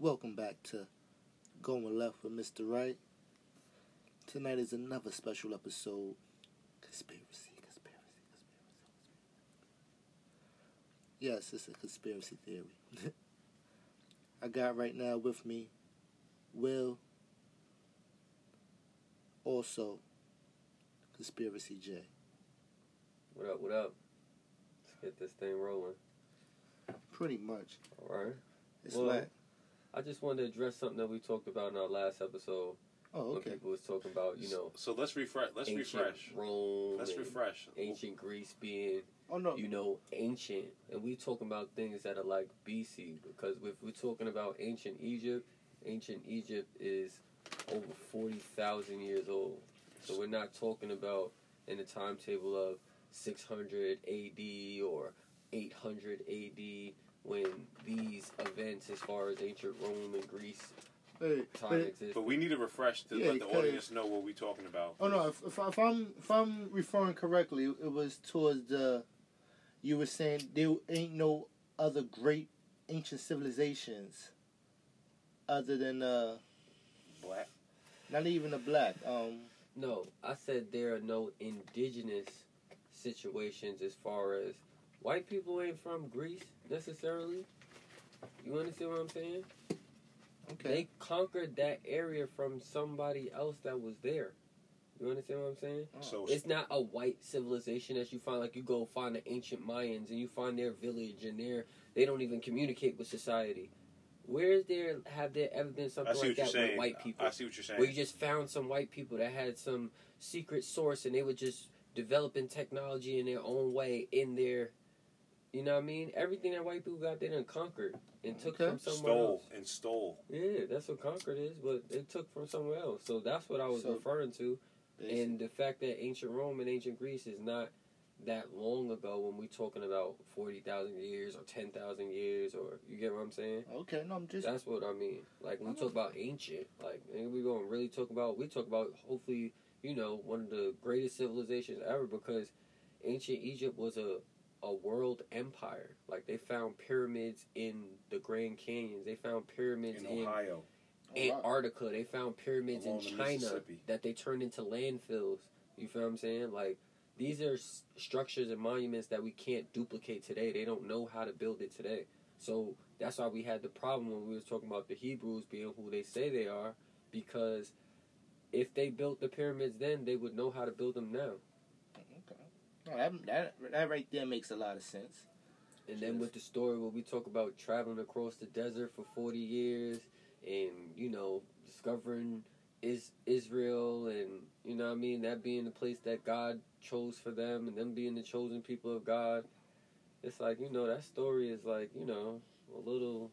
Welcome back to Going Left with Mr. Right. Tonight is another special episode. Conspiracy, conspiracy, conspiracy. Yes, it's a conspiracy theory. I got right now with me Will, also Conspiracy J. What up, what up? Let's get this thing rolling. Pretty much. All right. It's Well, like, I just wanted to address something that we talked about in our last episode. oh, okay. When people was talking about, you know, So let's refresh. Let's ancient refresh. Rome, Let's refresh. ancient Greece being, Oh, no. you know, ancient, and we talking about things that are like BC because if we're talking about ancient Egypt, ancient Egypt is over forty thousand years old. So we're not talking about in the timetable of six hundred A.D. or eight hundred A.D. when these events, as far as ancient Rome and Greece Hey, time but- existed. But we need to refresh to Yeah, let the audience know what we're talking about. Oh no! If, if, if I'm if I'm referring correctly, it was towards the. You were saying there ain't no other great ancient civilizations, other than uh, Black. not even the black. Um, No, I said there are no indigenous situations as far as white people ain't from Greece necessarily. You understand what I'm saying? okay. They conquered that area from somebody else that was there. You understand what I'm saying? Oh. So It's not a white civilization that you find like you go find the ancient Mayans and you find their village and their they don't even communicate with society. Where is there have there ever been something like that saying. with white people? I see what you're saying. where you just found some white people that had some secret source and they were just developing technology in their own way in their you know what I mean? Everything that white people got they done conquered and took Okay. from somewhere stole else. and stole. Yeah, that's what conquered is, but they took from somewhere else. So that's what I was So- referring to. Basic. And the fact that ancient Rome and ancient Greece is not that long ago when we're talking about 40,000 years or 10,000 years or you get what I'm saying? okay, no, I'm just That's what I mean. Like when we talk about ancient, like and we gonna really talk about we talk about hopefully you know one of the greatest civilizations ever because ancient Egypt was a a world empire. Like they found pyramids in the Grand Canyons. They found pyramids In in, Ohio. Oh, wow. Antarctica. They found pyramids Along in China that they turned into landfills. You feel what I'm saying? Like these are s- structures and monuments that we can't duplicate today. They don't know how to build it today. So that's why we had the problem when we was talking about the Hebrews being who they say they are, because if they built the pyramids then, they would know how to build them now. Okay. No, that, that that right there makes a lot of sense. And then with the story where we talk about traveling across the desert for 40 years and, you know, discovering is Israel and, you know what I mean, that being the place that God chose for them and them being the chosen people of God. It's like, you know, that story is like, you know, a little,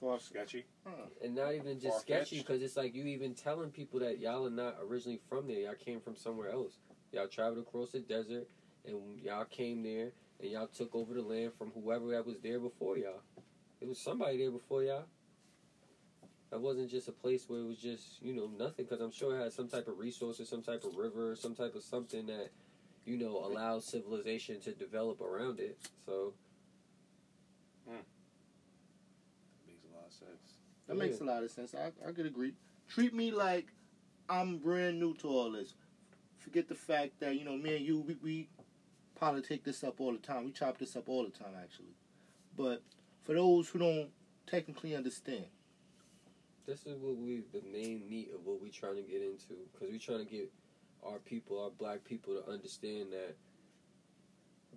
For Sketchy. Hmm. and not even just Far-fetched. sketchy because it's like you even telling people that y'all are not originally from there. Y'all came from somewhere else. Y'all traveled across the desert and y'all came there and y'all took over the land from whoever that was there before y'all. It was somebody there before y'all. That wasn't just a place where it was just, you know, nothing because I'm sure it had some type of resources, some type of river, some type of something that, you know, allows civilization to develop around it. So, hmm. that Makes a lot of sense. That makes a lot of sense. I I could agree. Treat me like I'm brand new to all this. Forget the fact that you know me and you we, we politic this up all the time. We chop this up all the time actually. But for those who don't technically understand, this is what we the main meat of what we're trying to get into because we're trying to get our people our black people to understand that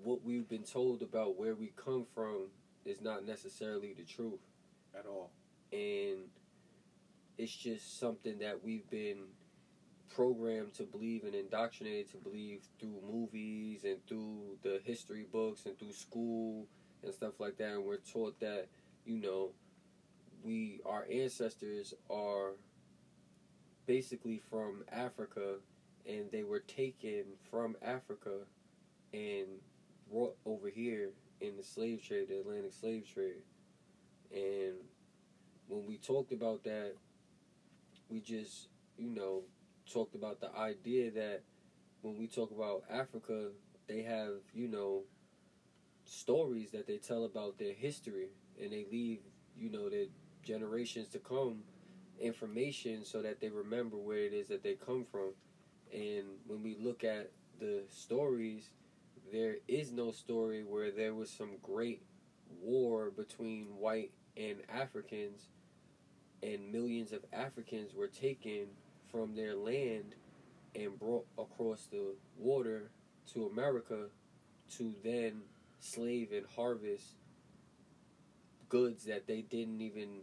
what we've been told about where we come from is not necessarily the truth At all. and it's just something that we've been programmed to believe and indoctrinated to believe through movies and through the history books and through school and stuff like that and we're taught that you know we our ancestors are basically from Africa and they were taken from Africa and brought over here in the slave trade, the Atlantic slave trade. And when we talked about that, we just, you know, talked about the idea that when we talk about Africa, they have, you know, stories that they tell about their history and they leave, you know, their generations to come information so that they remember where it is that they come from. And when we look at the stories, there is no story where there was some great war between white and Africans, and millions of Africans were taken from their land and brought across the water to America to then slave and harvest goods that they didn't even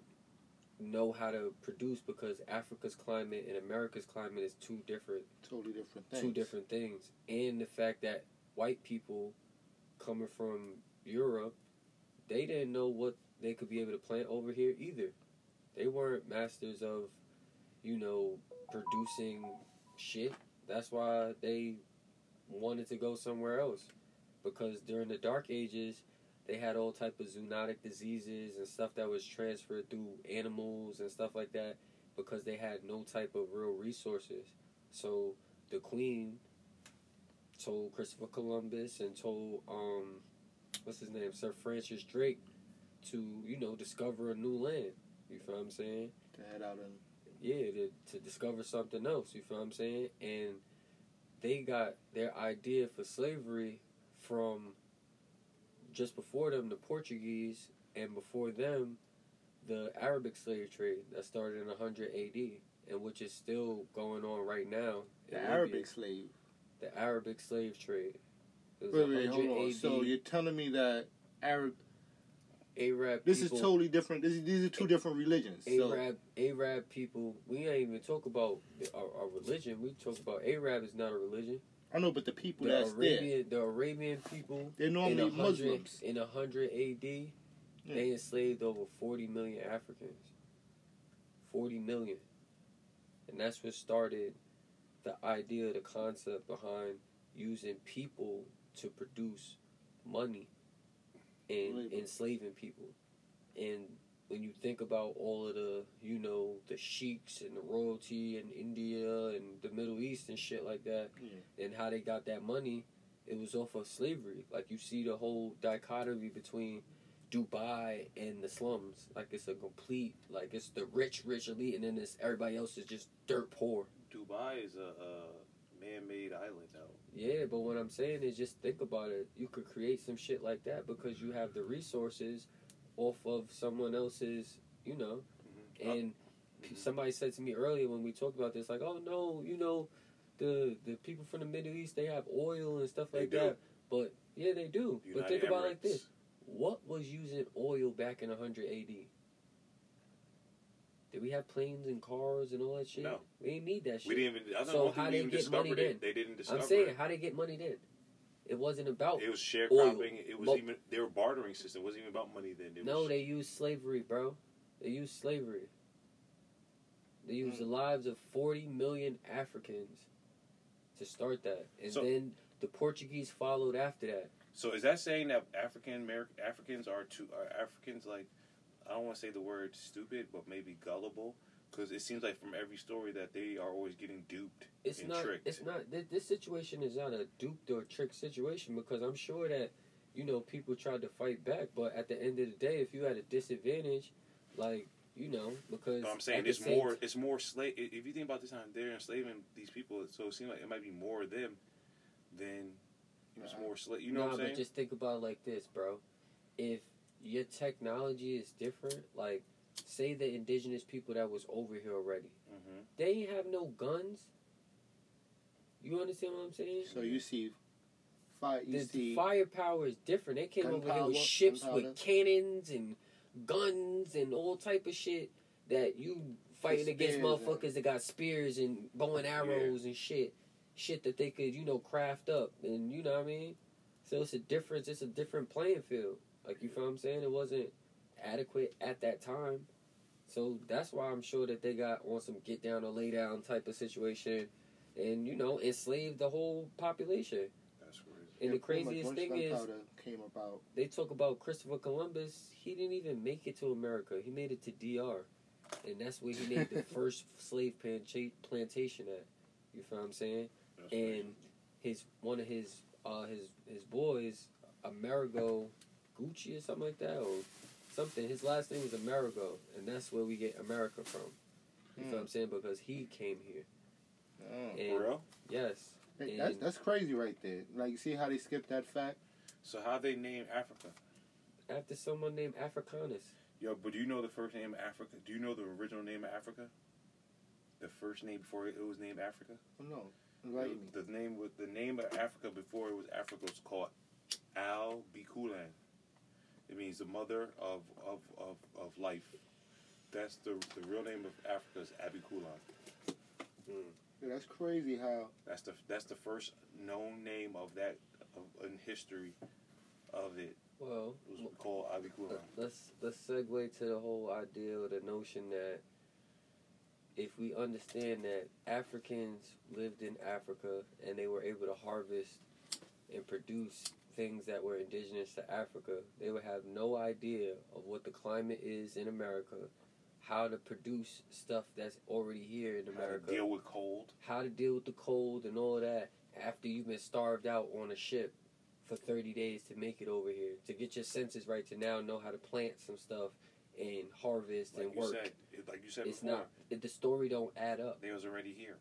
know how to produce because Africa's climate and America's climate is two different Totally different things. two different things. And the fact that white people coming from Europe, they didn't know what they could be able to plant over here either. They weren't masters of, you know, producing shit. That's why they wanted to go somewhere else. Because during the dark ages, they had all type of zoonotic diseases and stuff that was transferred through animals and stuff like that because they had no type of real resources. So the queen told Christopher Columbus and told um what's his name Sir Francis Drake to you know discover a new land. You feel what I'm saying? To head out and Yeah, to, to discover something else. You feel what I'm saying? And they got their idea for slavery from just before them the Portuguese and before them the Arabic slave trade that started in 100 AD and which is still going on right now. the Arabic Libya. slave. the Arabic slave trade. Wait, wait, hold on. AD. So you're telling me that Arab? Arab This people, is totally different. This is, these are two different religions. So Arab Arab people. We ain't even talk about our, our religion. We talk about Arab is not a religion. I know, but the people The that's there, Arabian the Arabian people they're in normally 100 Muslims. in hundred A.D. They enslaved over forty million Africans. Forty million, and that's what started the idea, the concept behind using people to produce money and Labor. enslaving people. And when you think about all of the, you know, the sheiks and the royalty in India and the Middle East and shit like that, Yeah. and how they got that money, it was off of slavery. Like you see the whole dichotomy between Dubai and the slums. Like it's a complete, like it's the rich, rich elite, and then it's everybody else is just dirt poor. Dubai is a, a man-made island now. Yeah, but what I'm saying is just think about it. You could create some shit like that because you have the resources off of someone else's, you know. Mhm. And p somebody said to me earlier when we talked about this, like, oh no, you know, the the people from the Middle East they have oil and stuff like that. But yeah, they do. but United think about it like this: what was using oil back in 100 AD? Did we have planes and cars and all that shit? No. We didn't need that shit. We didn't even. I don't So know how they get money it. then? They didn't discover I'm saying, it. how they get money then? It wasn't about. It was oil. sharecropping. It was But- even they were bartering system. It wasn't even about money then. It No, was, they used slavery, bro. They used slavery. They used Hmm. the lives of 40 million Africans to start that. And So- then the Portuguese followed after that. So is that saying that African American Africans are too are Africans like I don't want to say the word stupid, but maybe gullible? Because it seems like from every story that they are always getting duped It's and not. tricked. It's not. This, this situation is not a duped or tricked situation because I'm sure that you know people tried to fight back, but at the end of the day, if you had a disadvantage, like you know, because No, I'm saying it's more. It's more slave. If you think about this time, they're enslaving these people. So it seems like it might be more of them than it's more slave. You know nah, what I'm saying? but just think about it like this, bro. If your technology is different, like say the indigenous people that was over here already, hmm they have no guns. You understand what I'm saying? So you see, fire. You the see, firepower is different. They came over here with ships with cannons and guns and all type of shit that you fighting against and- motherfuckers that got spears and bow and arrows and shit. Shit that they could, you know, craft up and you know what I mean? So it's a difference, it's a different playing field. Like you feel what I'm saying? It wasn't adequate at that time. So that's why I'm sure that they got on some get down or lay down type of situation and, you know, enslaved the whole population. That's crazy. And yeah, the craziest thing is, came about. they talk about Christopher Columbus. He didn't even make it to America. He made it to DR, and that's where he made the first slave plantation at. You feel what I'm saying? That's crazy. And his one of his uh, his his boys, Amerigo Gucci or something like that, or something. His last name was Amerigo, and that's where we get America from. You know what hmm. I'm saying? Because he came here. Oh. And For real? yes, Hey, that's that's crazy right there. Like, you see how they skipped that fact? So how they name Africa? after someone named Africanus. Yo, but do you know the first name of Africa? Do you know the original name of Africa? The first name before it was named Africa. Oh, no. right. The, the name was the name of Africa before it was Africa was called Al Bikulan. It means the mother of of, of, of life. That's the the real name of Africa is Alkebulan. Mm. Yeah, that's crazy how. That's the that's the first known name of that of, in history of it. Well, It was called Alkebulan. let's let's segue to the whole idea or the notion that if we understand that Africans lived in Africa and they were able to harvest and produce things that were indigenous to Africa, they would have no idea of what the climate is in America, how to produce stuff that's already here in America, How to deal with cold. how to deal with the cold and all that after you've been starved out on a ship for 30 days to make it over here. To get your senses right to now know how to plant some stuff and harvest Like and you work. said, like you said it's before, not it, the story don't add up. They was already here.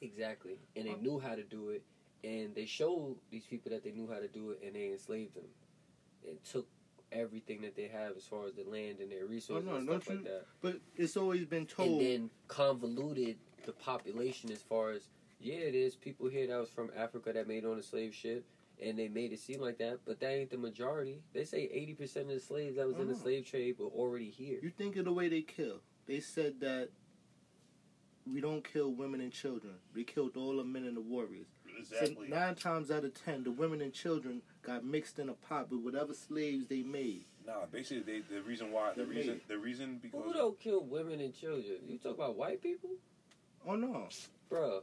exactly. And they knew how to do it and they showed these people that they knew how to do it and they enslaved them and took everything that they have as far as the land and their resources no, and stuff like that But it's always been told. and then convoluted the population as far as yeah, there's people here that was from Africa that made on a slave ship, and they made it seem like that, but that ain't the majority. They say eighty percent of the slaves that was in the Mhm. slave trade were already here. You think of the way they kill. They said that we don't kill women and children. We killed all the men and the warriors. Exactly. So nine times out of ten, the women and children got mixed in a pot with whatever slaves they made. Nah, basically, they, the reason why the They reason made. the reason because Who don't kill women and children? You talk about white people, Oh no. Bruh.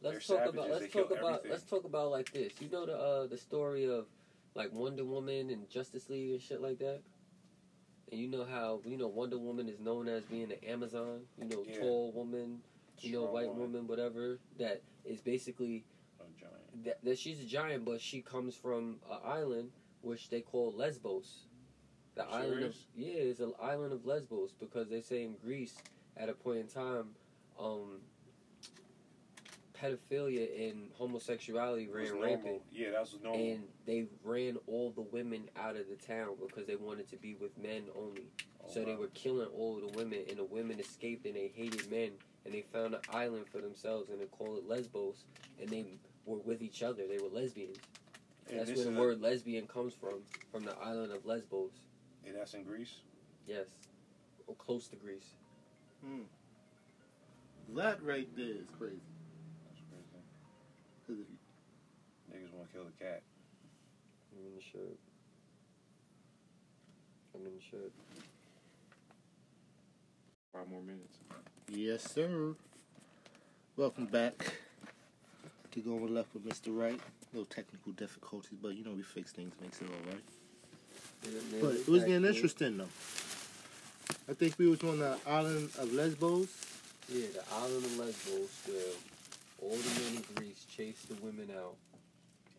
Let's They're talk about savages. let's They talk about everything. let's talk about like this. You know the uh the story of like Wonder Woman and Justice League and shit like that. And you know how you know Wonder Woman is known as being the Amazon. You know, Yeah. tall woman. You know, white woman, woman, whatever. That is basically a giant. That, that she's a giant, but she comes from an island which they call Lesbos. The island of yeah, it's an island of Lesbos because they say in Greece at a point in time, um, pedophilia and homosexuality ran rampant, Yeah, that was normal. and they ran all the women out of the town because they wanted to be with men only. Oh, So they were killing all the women, and the women escaped, and they hated men, and they found an island for themselves, and they called it Lesbos, and they were with each other. They were lesbians. And That's where the is a- word lesbian comes from, from the island of Lesbos. and that's in Greece. Yes, or close to Greece. Hmm. That right there is crazy. That's crazy. 'Cause if you- Niggas want to kill the cat. I'm in the shirt. I'm in the shirt. Five more minutes. Yes, sir. Welcome back Going Left with Mr. Right. little technical difficulties, but you know we fix things, makes it all right. But it was getting interesting though. I think we was on the island of Lesbos. Yeah, the island of Lesbos, where all the men in Greece chased the women out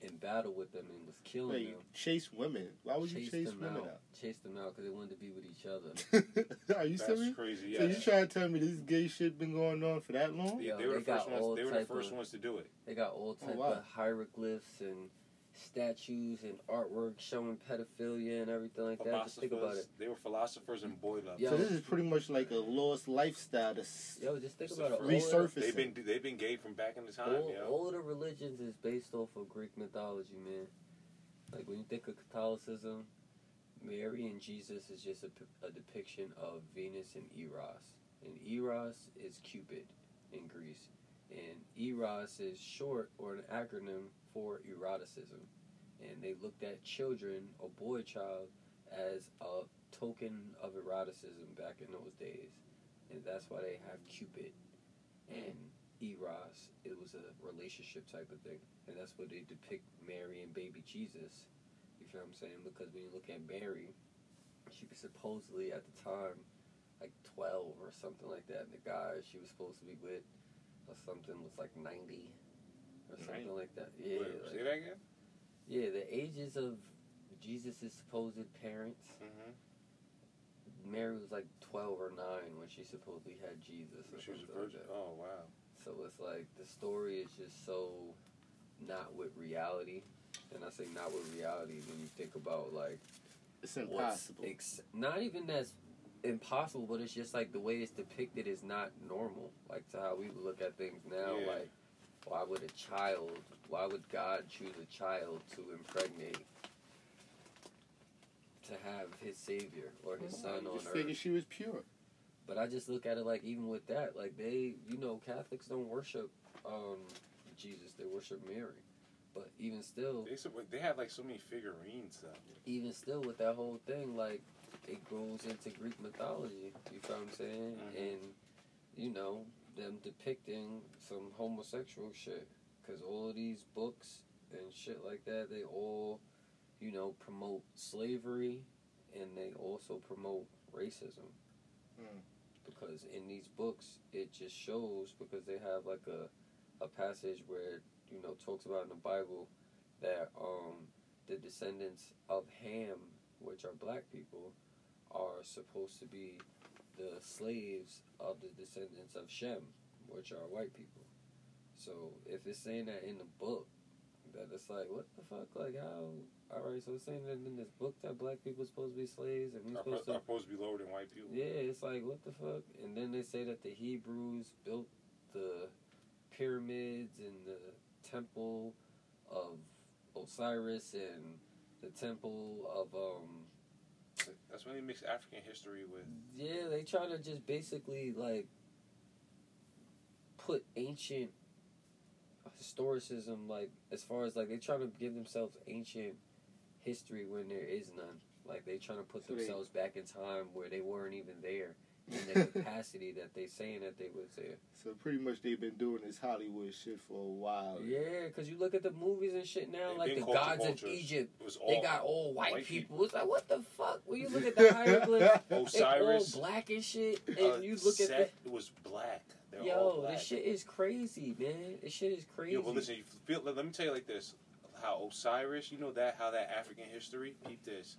and battle with them and was killing Wait, them. chase women. Why would you chase them women out. out? Chased them out because they wanted to be with each other. Are you That's serious? crazy. So Yeah. you trying to tell me this gay shit been going on for that long? Yeah, Yo, they were they the first ones. They were the first of- ones to do it. They got all Oh, type wow. of hieroglyphs and statues and artwork showing pedophilia and everything like that. Just think about it. They were philosophers and boy lovers. Yo. So this is pretty much like a lost lifestyle. That's Yo, just think It's about it. All first- of the- resurfacing. They've been they've been gay from back in the time. all, yo. all of the religions is based off of Greek mythology, man. Like when you think of Catholicism, Mary and Jesus is just a depiction of Venus and Eros, and Eros is Cupid in Greece, and Eros is short or an acronym for eroticism, and they looked at children, a boy child, as a token of eroticism back in those days, and that's why they have Cupid and Eros. It was a relationship type of thing, and that's what they depict Mary and baby Jesus. You feel what I'm saying? Because when you look at Mary, she was supposedly at the time like 12 or something like that, and the guy she was supposed to be with or something was like 90 or something like that. Yeah, Wait, like- say that again. yeah. The ages of Jesus' supposed parents Mm-hmm. Mary was like twelve or nine when she supposedly had Jesus. Or She was a something like virgin. Oh wow. So it's like the story is just so not with reality. And I say not with reality, when you think about like It's what's impossible. ex- not even that's impossible, but it's just like the way it's depicted is not normal. Like to how we look at things now. Yeah. Like, why would a child? Why would God choose a child to impregnate? To have his savior or his son I on just earth. figured she was pure. But I just look at it like even with that, like they, you know, Catholics don't worship um, Jesus; they worship Mary. But even still, They said they had like so many figurines though. even still with that whole thing, like it goes into Greek mythology. You feel what I'm saying? Mhm. And you know them depicting some homosexual shit because all of these books and shit like that, they all, you know, promote slavery and they also promote racism. Mm. Because in these books, it just shows because they have like a a passage where you know talks about in the Bible that um the descendants of Ham, which are black people, are supposed to be the slaves of the descendants of Shem, which are white people. So if it's saying that in the book, that it's like what the fuck, like how? All right, so it's saying that in this book that black people supposed to be slaves and we Are, supposed to supposed to be lower than white people. yeah, it's like what the fuck? And then they say that the Hebrews built the pyramids and the temple of Osiris and the temple of um That's when they mix African history with. yeah, they try to just basically like put ancient historicism like as far as like they try to give themselves ancient history when there is none. Like they trying to put So they- themselves back in time where they weren't even there in the capacity that they saying that they was there. So pretty much they've been doing this Hollywood shit for a while. Yeah, because you look at the movies and shit now, They've like the gods of. Egypt, It was they got all white, white people. people. It's like what the fuck? When you look at the hieroglyphs, they all black and shit, and uh, you look at the Set was black. They're all Yo, black. this shit is crazy, man. This shit is crazy. Yo, but listen, you feel. Let, let me tell you like this: how Osiris, you know that how that African history. Keep this.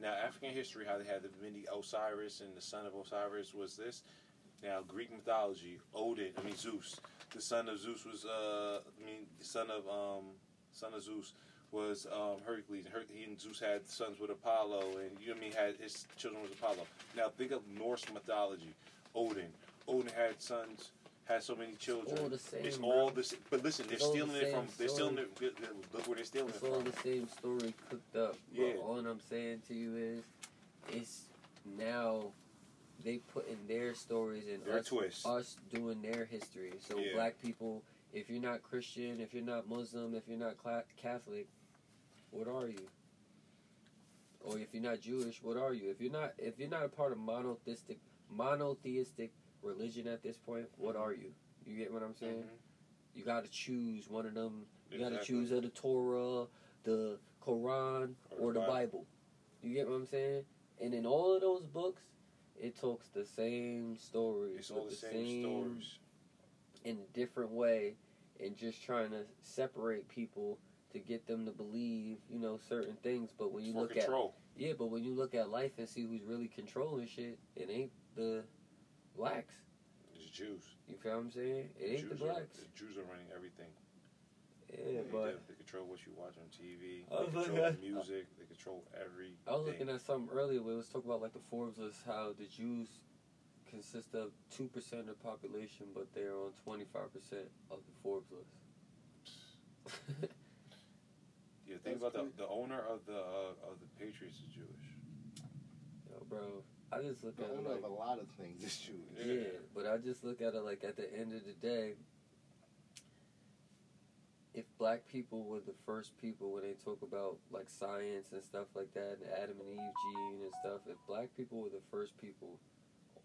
Now, African history, how they had the mini Osiris and the son of Osiris was this. Now, Greek mythology, Odin, I mean Zeus, the son of Zeus was, uh, I mean, son of um, son of Zeus was um, Hercules. Her- he and Zeus had sons with Apollo, and you know I mean, had his children was Apollo. Now, think of Norse mythology, Odin. Odin had sons, had so many children. all the same, It's bro. all this, but listen, they're It's all the stealing it from. same They're stealing it. Look where they're stealing It's it all the same story cooked up. Yeah. But all I'm saying to you is, it's now they put in their stories and Their us, twist. us doing their history. So Yeah. black people, if you're not Christian, if you're not Muslim, if you're not cla- Catholic, what are you? Or if you're not Jewish, what are you? If you're not if you're not a part of monotheistic monotheistic religion at this point, what Mhm. are you? You get what I'm saying? Mhm. You got to choose one of them. You got to choose the Torah, the Quran, Or or the the Bible. You get what I'm saying? And in all of those books, it talks the same stories It's all with the same stories. in a different way, and just trying to separate people to get them to believe, you know, certain things. But when you For look control. at yeah, but when you look at life and see who's really controlling shit, it ain't the Jews. You feel what I'm saying? It ain't the Jews are, blacks. the Jews are running everything. Yeah, They, but they control what you watch on TV. I was They control the at- music. They control everything. I was looking at something earlier where it was talking about like the Forbes list, how the Jews consist of two percent of the population, but they're on twenty five percent of the Forbes list. Yeah, think That's about the, the owner of the uh, of the Patriots is Jewish. Yo, bro, I just look The at it like of a lot of things is Jewish. Yeah. yeah, but I just look at it like at the end of the day, if black people were the first people when they talk about like science and stuff like that, and Adam and Eve gene and stuff, if black people were the first people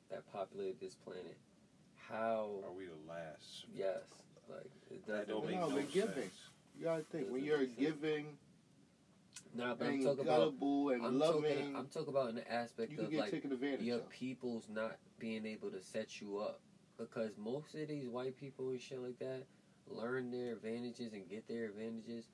that populated this planet, how? Are we the last? Yes, like it That doesn't don't make make No, no sense. giving. You gotta think when Doesn't you're giving. sense. Giving Nah, but I'm talking about. gullible and I'm loving, talking. I'm talking about in the aspect you of get like taken advantage your of. people's not being able to set you up because most of these white people and shit like that learn their advantages and get their advantages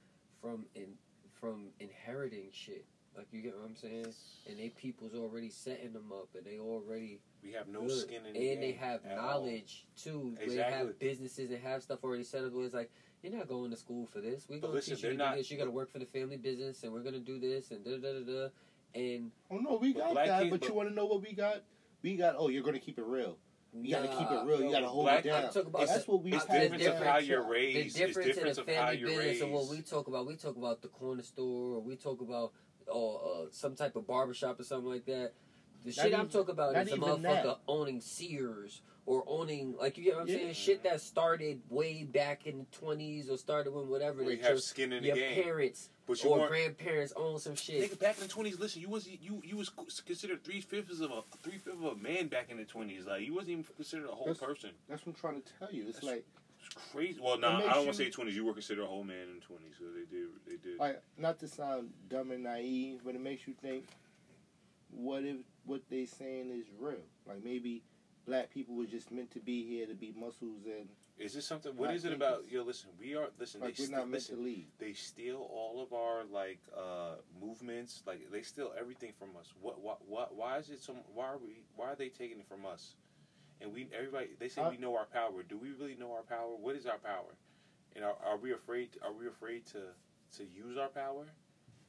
from in from inheriting shit Like you get what I'm saying? And they people's already setting them up, and they already We have no good. skin in the and they have at all. knowledge too. They have businesses and have stuff already set up. Where it's like you're not going to school for this. We're gonna teach you to they're do this. You got to work for the family business, and we're gonna do this, and da da da da. And Oh no, we got that. kids- but you want to know what we got? We got. Oh, you're gonna keep it real. You gotta keep it real. You gotta hold black- it down. talking about That's what we It's the difference of how you're raised. It's difference, difference in of a how family you're business raised. and what we talk about. We talk about the corner store, or we talk about oh, uh, some type of barbershop or something like that. The Not shit I'm talking about is a motherfucker that. owning Sears or owning like you get what I'm Yeah. saying. Shit that started way back in the 20s or started when whatever. We have your, skin in the your game. parents But you or weren't. grandparents own some shit. Nigga, back in the twenties, listen, you was you you was considered three fifths of a three fifths of a man back in the twenties. Like you wasn't even considered a whole That's- person. That's what I'm trying to tell you. It's That's- like, It's crazy. Well, nah, I don't want to say twenties. You were considered a whole man in the twenties, so they did. They did. like not to sound dumb and naive, but it makes you think. What if what they saying is real? Like maybe black people were just meant to be here to be muscles and Is this something? What is it about? Yo, listen, we are listen. like they we're steal, not meant to listen, lead. they steal all of our like uh movements. Like they steal everything from us. What? What? What? Why is it so? Why are we? Why are they taking it from us? And we, everybody, they say we know our power. Do we really know our power? What is our power? And are, are we afraid? Are we afraid to to use our power?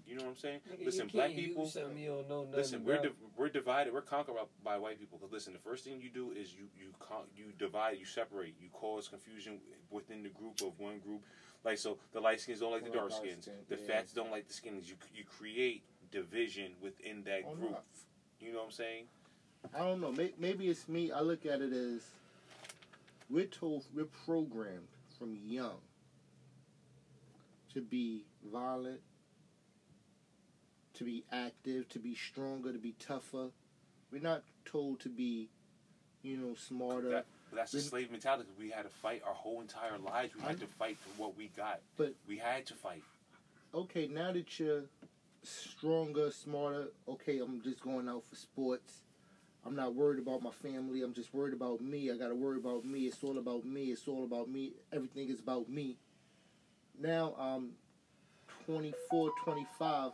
You know what I'm saying? Nigga, listen, you black can't people. Use you don't know nothing Listen, we're about. div- we're divided. We're conquered by, by white people. Because listen, the first thing you do is you you con- you divide, you separate, you cause confusion within the group of one group. Like so, the light skins don't like the dark dark skins. The yeah. fats don't like the skins. You you create division within that Oh, no, group. You know what I'm saying? I don't know. Maybe it's me. I look at it as we're told, we're programmed from young to be violent, to be active, to be stronger, to be tougher. We're not told to be, you know, smarter. That, that's the slave mentality. We had to fight our whole entire lives. We had to fight for what we got. But- we had to fight. okay, now that you're stronger, smarter, okay, I'm just going out for sports. I'm not worried about my family. I'm just worried about me. I got to worry about me. It's all about me. It's all about me. Everything is about me. Now I'm 24, 25.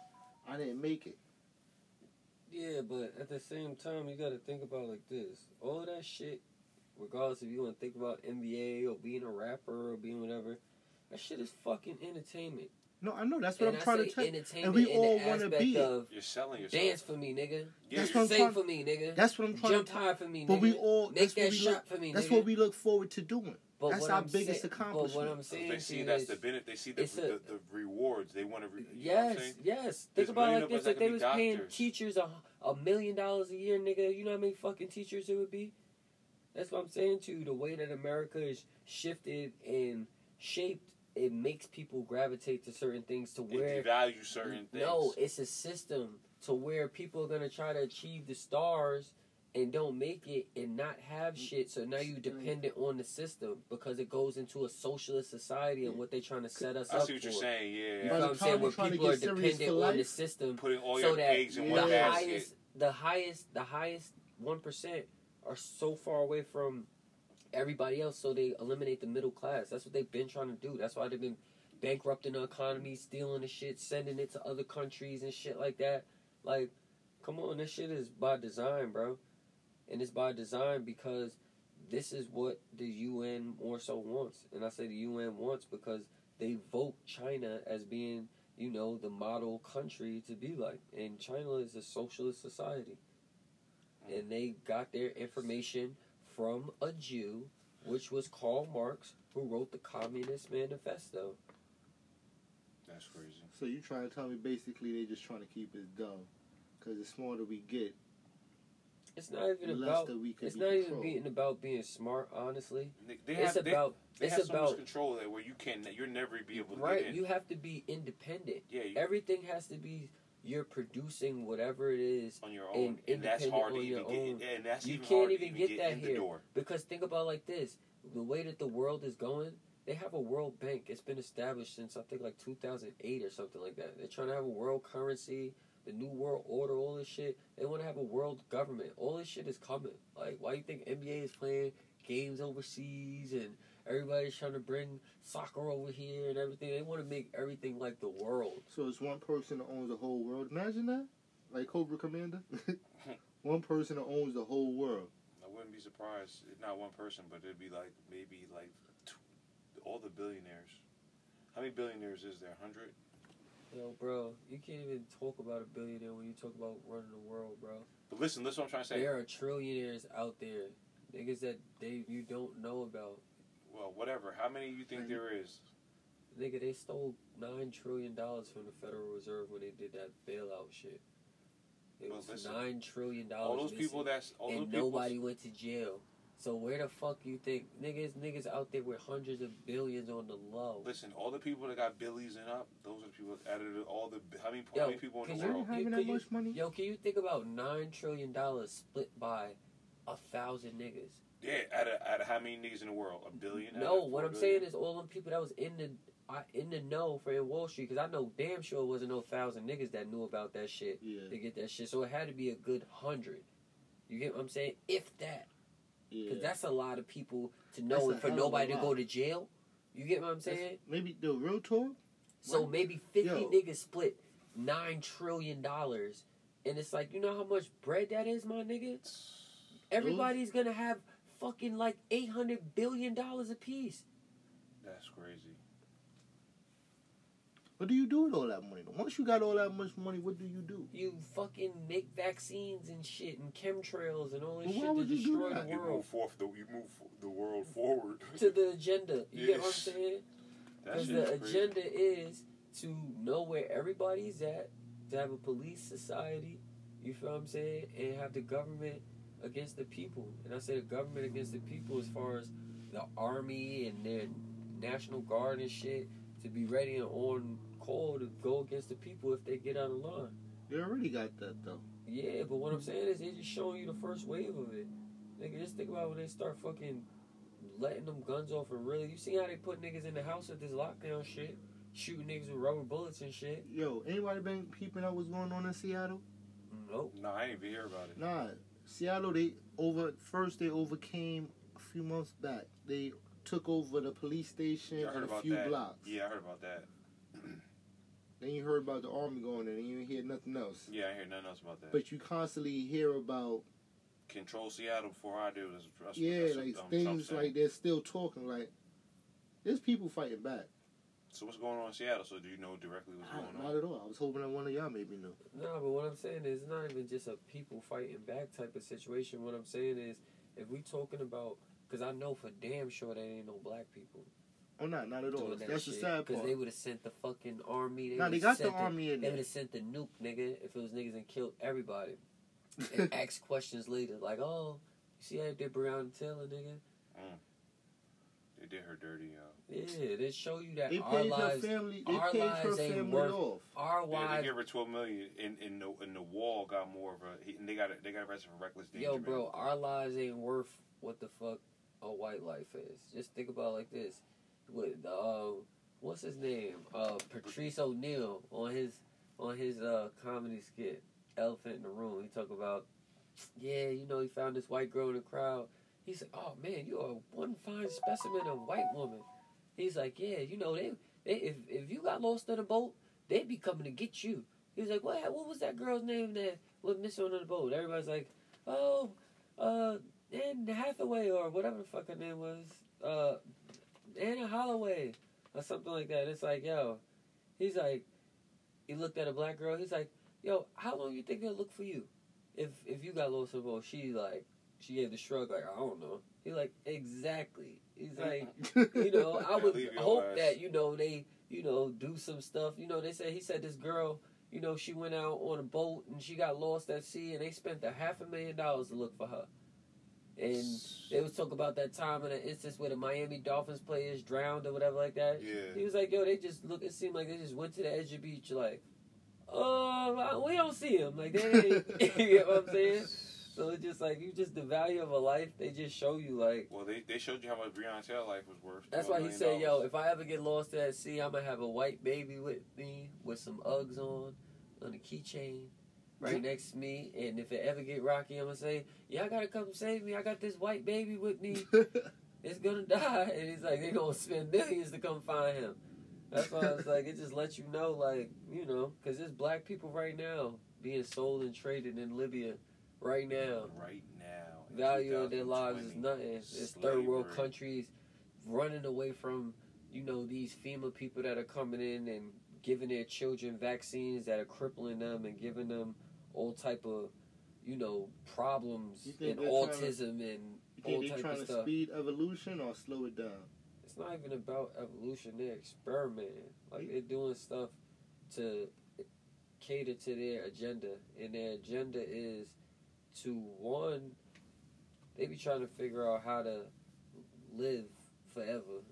I didn't make it. Yeah, but at the same time, you got to think about it like this. All that shit, regardless if you want to think about NBA or being a rapper or being whatever, that shit is fucking entertainment. No, I know. That's what and I'm I trying say to tell you. entertainment And we in all wanna be of You're selling yourself. dance for me, nigga. Yeah, That's you're- what I'm Sing trying- for me, nigga. That's what I'm trying Jump to. high for me, nigga. But we all. Make That's that we shot look. for me, That's nigga. what we look forward to doing. But that's our I'm biggest saying- accomplishment. But what I'm saying they see you that's the benefit. They see the, a- the, the rewards. They want to. Re- you know what I'm yes, saying? yes. There's Think a about it like this: us that if they was be paying teachers a, a million dollars a year, nigga, you know how many fucking teachers it would be? That's what I'm saying to you. The way that America is shifted and shaped, it makes people gravitate to certain things to where It devalues certain things. No, it's a system to where people are gonna try to achieve the stars and don't make it and not have shit. So now you're dependent on the system because it goes into a socialist society and what they're trying to set us I up see what for. you're saying. Yeah, You know the what I'm saying? Where people are dependent for on the system putting all so your that eggs in Yeah. one the basket. highest the highest the highest one percent are so far away from everybody else so they eliminate the middle class. That's what they've been trying to do. That's why they've been bankrupting the economy, stealing the shit, sending it to other countries and shit like that. Like, come on, this shit is by design, bro. And it's by design because this is what the UN more so wants. And I say the UN wants because they vote China as being you know, the model country to be like. And China is a socialist society. And they got their information from a Jew, which was Karl Marx, who wrote the Communist Manifesto. That's crazy. So you trying to tell me basically they just trying to keep us dumb? Because the smarter we get, It's not even less about. that we can It's be not even being about being smart, honestly. They, they It's have, they- about. they, it's have so about much control there where you can you'll never be able to right. get in. You have to be independent. yeah, you, Everything has to be. You're producing whatever it is on your own, and, that's hard to on even get. own. And that's You even can't hard to even even get get that in here. the door. Because think about like this: the way that the world is going, they have a world bank. It's been established since I think like 2008 or something like that. They're trying to have a world currency, the new world order, all this shit. They want to have a world government. All this shit is coming. Like, why you think NBA is playing games overseas and Everybody's trying to bring soccer over here and everything. They want to make everything like the world. So it's one person that owns the whole world. Imagine that, like Cobra Commander. one person that owns the whole world. I wouldn't be surprised. If not one person, but it'd be like maybe like two, all the billionaires. How many billionaires is there? Hundred. Yo, bro, you can't even talk about a billionaire when you talk about running the world, bro. But listen, listen. What I'm trying to say. There are trillionaires out there, niggas that they you don't know about. Well, whatever. How many you think there is? Nigga, they stole nine trillion dollars from the Federal Reserve when they did that bailout shit. It Well, was listen, nine trillion dollars. All those people that's all those and people. nobody went to jail. So where the fuck you think niggas niggas out there with hundreds of billions on the low? Listen, all the people that got billies and up, those are the people that added all the. How many, Yo, how many people in the you- world? having can that you- much money? Yo, can you think about nine trillion dollars split by a thousand niggas? Yeah, out of, out of how many niggas in the world? A billion? Out No, of what I'm billion? saying is all them people that was in the I, in the know for in Wall Street, because I know damn sure it wasn't no thousand niggas that knew about that shit Yeah, to get that shit. So it had to be a good hundred. You get what I'm saying? If that, yeah. because that's a lot of people to know That's and for hell of a nobody to go to jail. You get what I'm That's- saying? Maybe the real talk. So What? maybe 50 Yo. niggas split nine trillion dollars, and it's like you know how much bread that is, my nigga. Everybody's gonna have fucking like 800 billion dollars a piece. That's crazy. What do you do with all that money? Once you got all that much money, what do you do? You fucking make vaccines and shit and chemtrails and all this Well, why shit to would you do destroy that? the You world move forth the you move the world forward. to the agenda. You get what I'm saying? Because the is crazy. agenda is to know where everybody's at, to have a police society, you feel what I'm saying, and have the government against the people. And I say the government against the people as far as the army and their national guard and shit to be ready and on call to go against the people if they get out of line. They already got that though. Yeah, but what I'm saying is they're just showing you the first wave of it. Nigga, just think about when they start fucking letting them guns off and really. You see how they put niggas in the house with this lockdown shit? Shooting niggas with rubber bullets and shit? Yo, anybody been peeping out what's going on in Seattle? Nope. No, I didn't even hear about it. Nah, Seattle. They over first. They overcame a few months back. They took over the police station Yeah, heard and a about few that. blocks. Yeah, I heard about that. Then you heard about the army going in, and you didn't hear nothing else. Yeah, I hear nothing else about that. But you constantly hear about Control Seattle before I do. That's, that's, yeah, that's like what, um, things like they're still talking like there's people fighting back. So what's going on in Seattle? So do you know directly what's I- going not on? Not at all. I was hoping that one of y'all maybe knew. No, but what I'm saying is it's not even just a people fighting back type of situation. What I'm saying is if we talking about, because I know for damn sure there ain't no black people Oh, not not at all. that That's the shit. sad Because they would have sent the fucking army. They Nah, they got the sent army in They would have sent the nuke, nigga, if it was niggas and killed everybody. and ask questions later, like, oh, you see how they did Breonna Taylor, nigga? Mm. They did her dirty, yo. Yeah, they show you that They our paid her family. They our paid her lives ain't family worth- off. our Yeah, they wives. gave her twelve million, and and the and the wall got more of a. And they got they got arrested for reckless danger. Yo, man. bro, our lives ain't worth what the fuck a white life is. Just think about it like this. With uh, what's his name? Uh, Patrice O'Neal on his on his uh comedy skit, Elephant in the Room. He talk about, yeah, you know, he found this white girl in the crowd. He said, oh man, you are one fine specimen of white woman. He's like, yeah, you know, they, they if if you got lost on a boat, they'd be coming to get you. He was like, what? What was that girl's name that was missing on the boat? Everybody's like, oh, uh, Anne Hathaway or whatever the fuck her name was, uh, Anna Holloway or something like that. It's like, yo, he's like, he looked at a black girl. He's like, yo, how long you think it'll look for you if if you got lost on the boat? She like, she gave the shrug like, I don't know. He like, exactly. He's like, you know, I would hope ass. that you know they, you know, do some stuff. You know, they said he said this girl, you know, she went out on a boat and she got lost at sea, and they spent a half a million dollars to look for her. And they was talking about that time in an instance where the Miami Dolphins players drowned or whatever like that. Yeah. He was like, yo, they just look. It seemed like they just went to the edge of the beach, like, oh, we don't see him. Like they, ain't, you get what I'm saying? So it's just like you just the value of a life. They just show you like. well they they showed you how much Taylor life was worth. That's why he said, "Yo, if I ever get lost at sea, I'm gonna have a white baby with me with some Uggs on, on a keychain, right next to me. And if it ever get rocky, I'm gonna say, "Y'all gotta come save me. I got this white baby with me." it's gonna die, and he's like, they gonna spend millions to come find him. That's why I was like, it just lets you know, like, you know, because there's black people right now being sold and traded in Libya right now. Right now. in Value of their lives is 2020. nothing. It's third world countries running away from, you know, these FEMA people that are coming in and giving their children vaccines that are crippling them and giving them all type of, you know, problems You and trying to- autism and You all type trying of to stuff. speed evolution or slow it down? It's not even about evolution. They're experimenting. Like they're doing stuff to cater to their agenda, and their agenda is to one. They be trying to figure out how to live forever.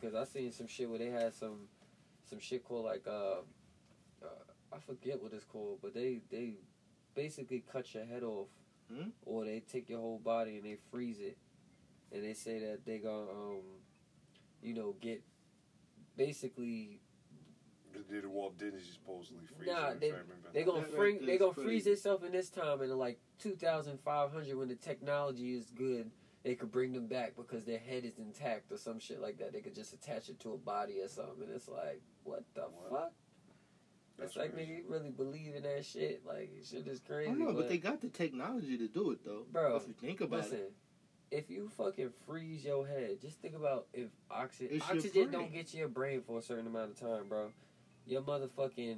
Cause I seen some shit where they had some some shit called like uh, uh I forget what it's called, but they they basically cut your head off, Hmm? or they take your whole body and they freeze it, and they say that they gonna um, you know, get basically They did Walt Disney supposedly freeze Nah, they- they gonna That right freeze there they gonna crazy. freeze themselves in this time and in like two thousand five hundred when the technology is good. They could bring them back because their head is intact or some shit like that. They could just attach it to a body or something. And it's like, what the What? fuck? That's it's like crazy. nigga, you really believe in that shit? Like shit is I crazy. don't know, but, but they got the technology to do it though. Bro, if you think about listen, it, if you fucking freeze your head, just think about if oxygen It's oxygen don't get to your brain for a certain amount of time, bro. Your motherfucking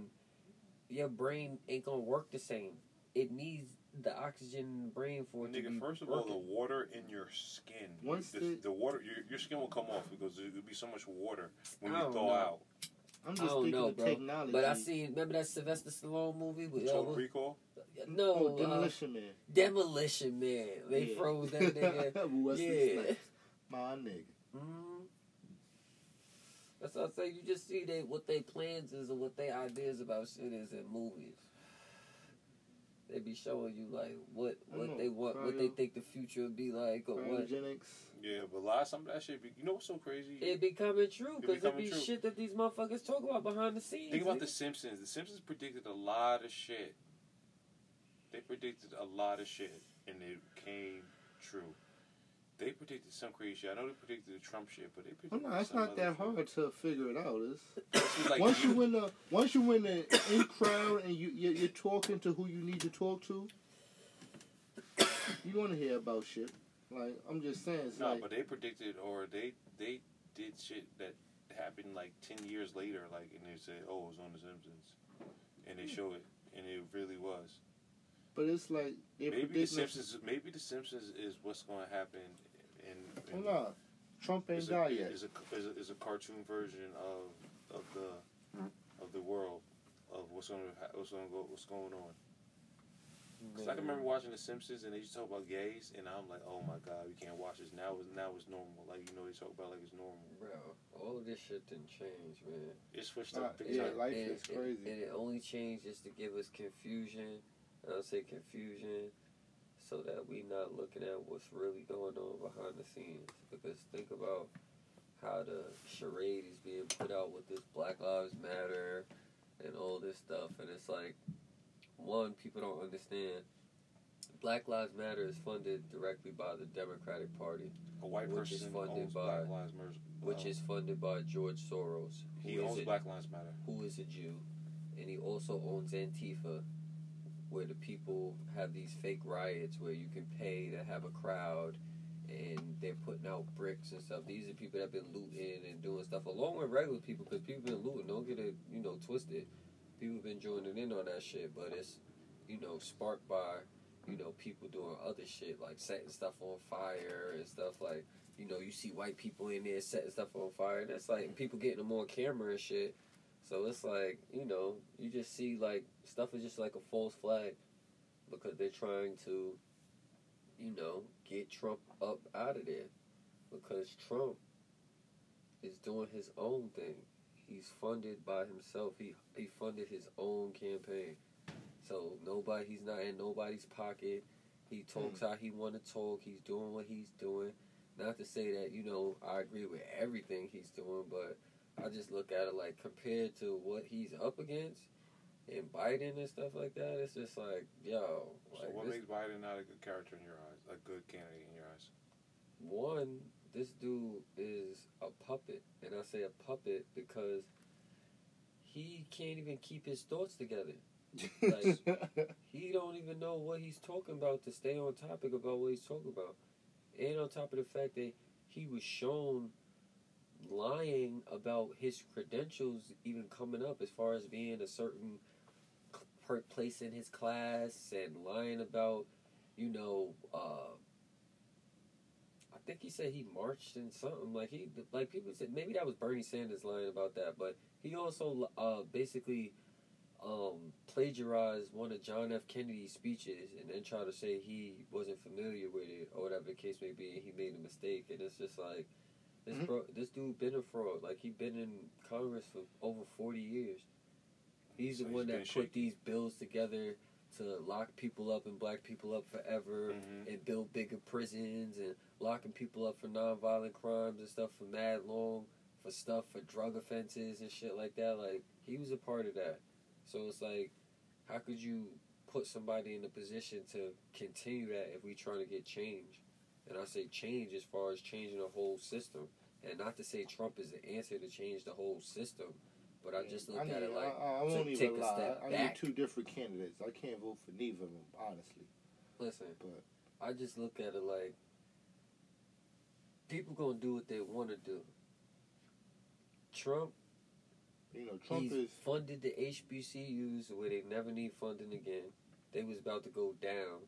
your brain ain't gonna work the same. It needs the oxygen in the brain for it to be Nigga, first of all, the water in your skin. Once the, the- the water, your, your skin will come off because there will be so much water when I you thaw know. out. I'm I don't thinking know, of bro. technology. But I seen remember that Sylvester Stallone movie with uh, Total what- Recall. no oh, uh, Demolition Man. Demolition Man. They Yeah. froze that nigga. Yeah. Snipes. My nigga. Mhm. That's what I say. You just see they what they plans is or what they ideas about shit is in movies. They be showing you like what what they want, what they think the future would be like, or what. Cryogenics. Yeah, but a lot of some of that shit. Be, you know what's so crazy? It be coming true It because it becoming be shit that these motherfuckers talk about behind the scenes. Think about nigga. The Simpsons. The Simpsons predicted a lot of shit. They predicted a lot of shit, and it came true. They predicted some crazy shit. I know they predicted the Trump shit, but they predicted. Well, no, it's not that shit. hard to figure it out. It's, like once you win the once you win the in crowd and you you're, you're talking to who you need to talk to, you want to hear about shit. Like I'm just saying, it's No, like but they predicted or they they did shit that happened like ten years later, like and they said, "Oh, it was on The Simpsons," and they show it, and it really was. but it's like Maybe The. Simpsons. Maybe The Simpsons is what's going to happen. In, in Well, nah, Trump ain't is a, died yet. is a, is a is a cartoon version of of the hmm? of the world of what's going to what's going to go what's going on. Cause I can remember watching The Simpsons and they used to talk about gays, and I'm like, oh my god, we can't watch this now. It's now it's normal. Like you know, they talk about like it's normal. Bro, all of this shit didn't change, man. It switched Nah, up big yeah, life and, is crazy. And, and it only changed just to give us confusion. And I'll say confusion so that we not looking at what's really going on behind the scenes. Because think about how the charade is being put out with this Black Lives Matter and all this stuff. And it's like, one, people don't understand. Black Lives Matter is funded directly by the Democratic Party, A white which is person funded owns by- Black Lives Matter. which um, is funded by George Soros. he owns a- Black Lives Matter. who is a Jew, and he also owns Antifa, where the people have these fake riots where you can pay to have a crowd, and they're putting out bricks and stuff. These are people that have been looting and doing stuff along with regular people, because people been looting. Don't get it, you know, twisted. People have been joining in on that shit, but it's, you know, sparked by, you know, people doing other shit like setting stuff on fire and stuff like. You know, you see white people in there setting stuff on fire, that's like people getting them on camera and shit. So it's like, you know, you just see like stuff is just like a false flag because they're trying to, you know, get Trump up out of there because Trump is doing his own thing. He's funded by himself. He he funded his own campaign. So nobody he's not in nobody's pocket. He talks hmm. how he want to talk. He's doing what he's doing. Not to say that, you know, I agree with everything he's doing, but I just look at it like compared to what he's up against and Biden and stuff like that, it's just like, yo, So like what this, makes Biden not a good character in your eyes? A good candidate in your eyes? one, this dude is a puppet, and I say a puppet because he can't even keep his thoughts together. He don't even know what he's talking about to stay on topic about what he's talking about, and on top of the fact that he was shown lying about his credentials even coming up as far as being a certain place in his class and lying about you know uh I think he said he marched in something like he like people said maybe that was Bernie Sanders lying about that but he also uh basically um plagiarized one of John F. Kennedy's speeches and then tried to say he wasn't familiar with it or whatever the case may be and he made a mistake and it's just like this Mhm. bro this dude been a fraud like he been in Congress for over 40 years he's the he's one been that put shaky. these bills together to lock people up and black people up forever Mhm. and build bigger prisons and locking people up for nonviolent crimes and stuff for mad long for stuff for drug offenses and shit like that. Like he was a part of that. So it's like, how could you put somebody in a position to continue that if we trying to get change? And I say change as far as changing the whole system, and not to say Trump is the answer to change the whole system, but I just mm, look I at it like I, I to won't take even a lie. step I, I need two different candidates. I can't vote for neither of them, honestly. Listen, But- I just look at it like people gonna do what they want to do. Trump, You know, Trump is. funded the HBCUs where they never need funding again. They was about to go down.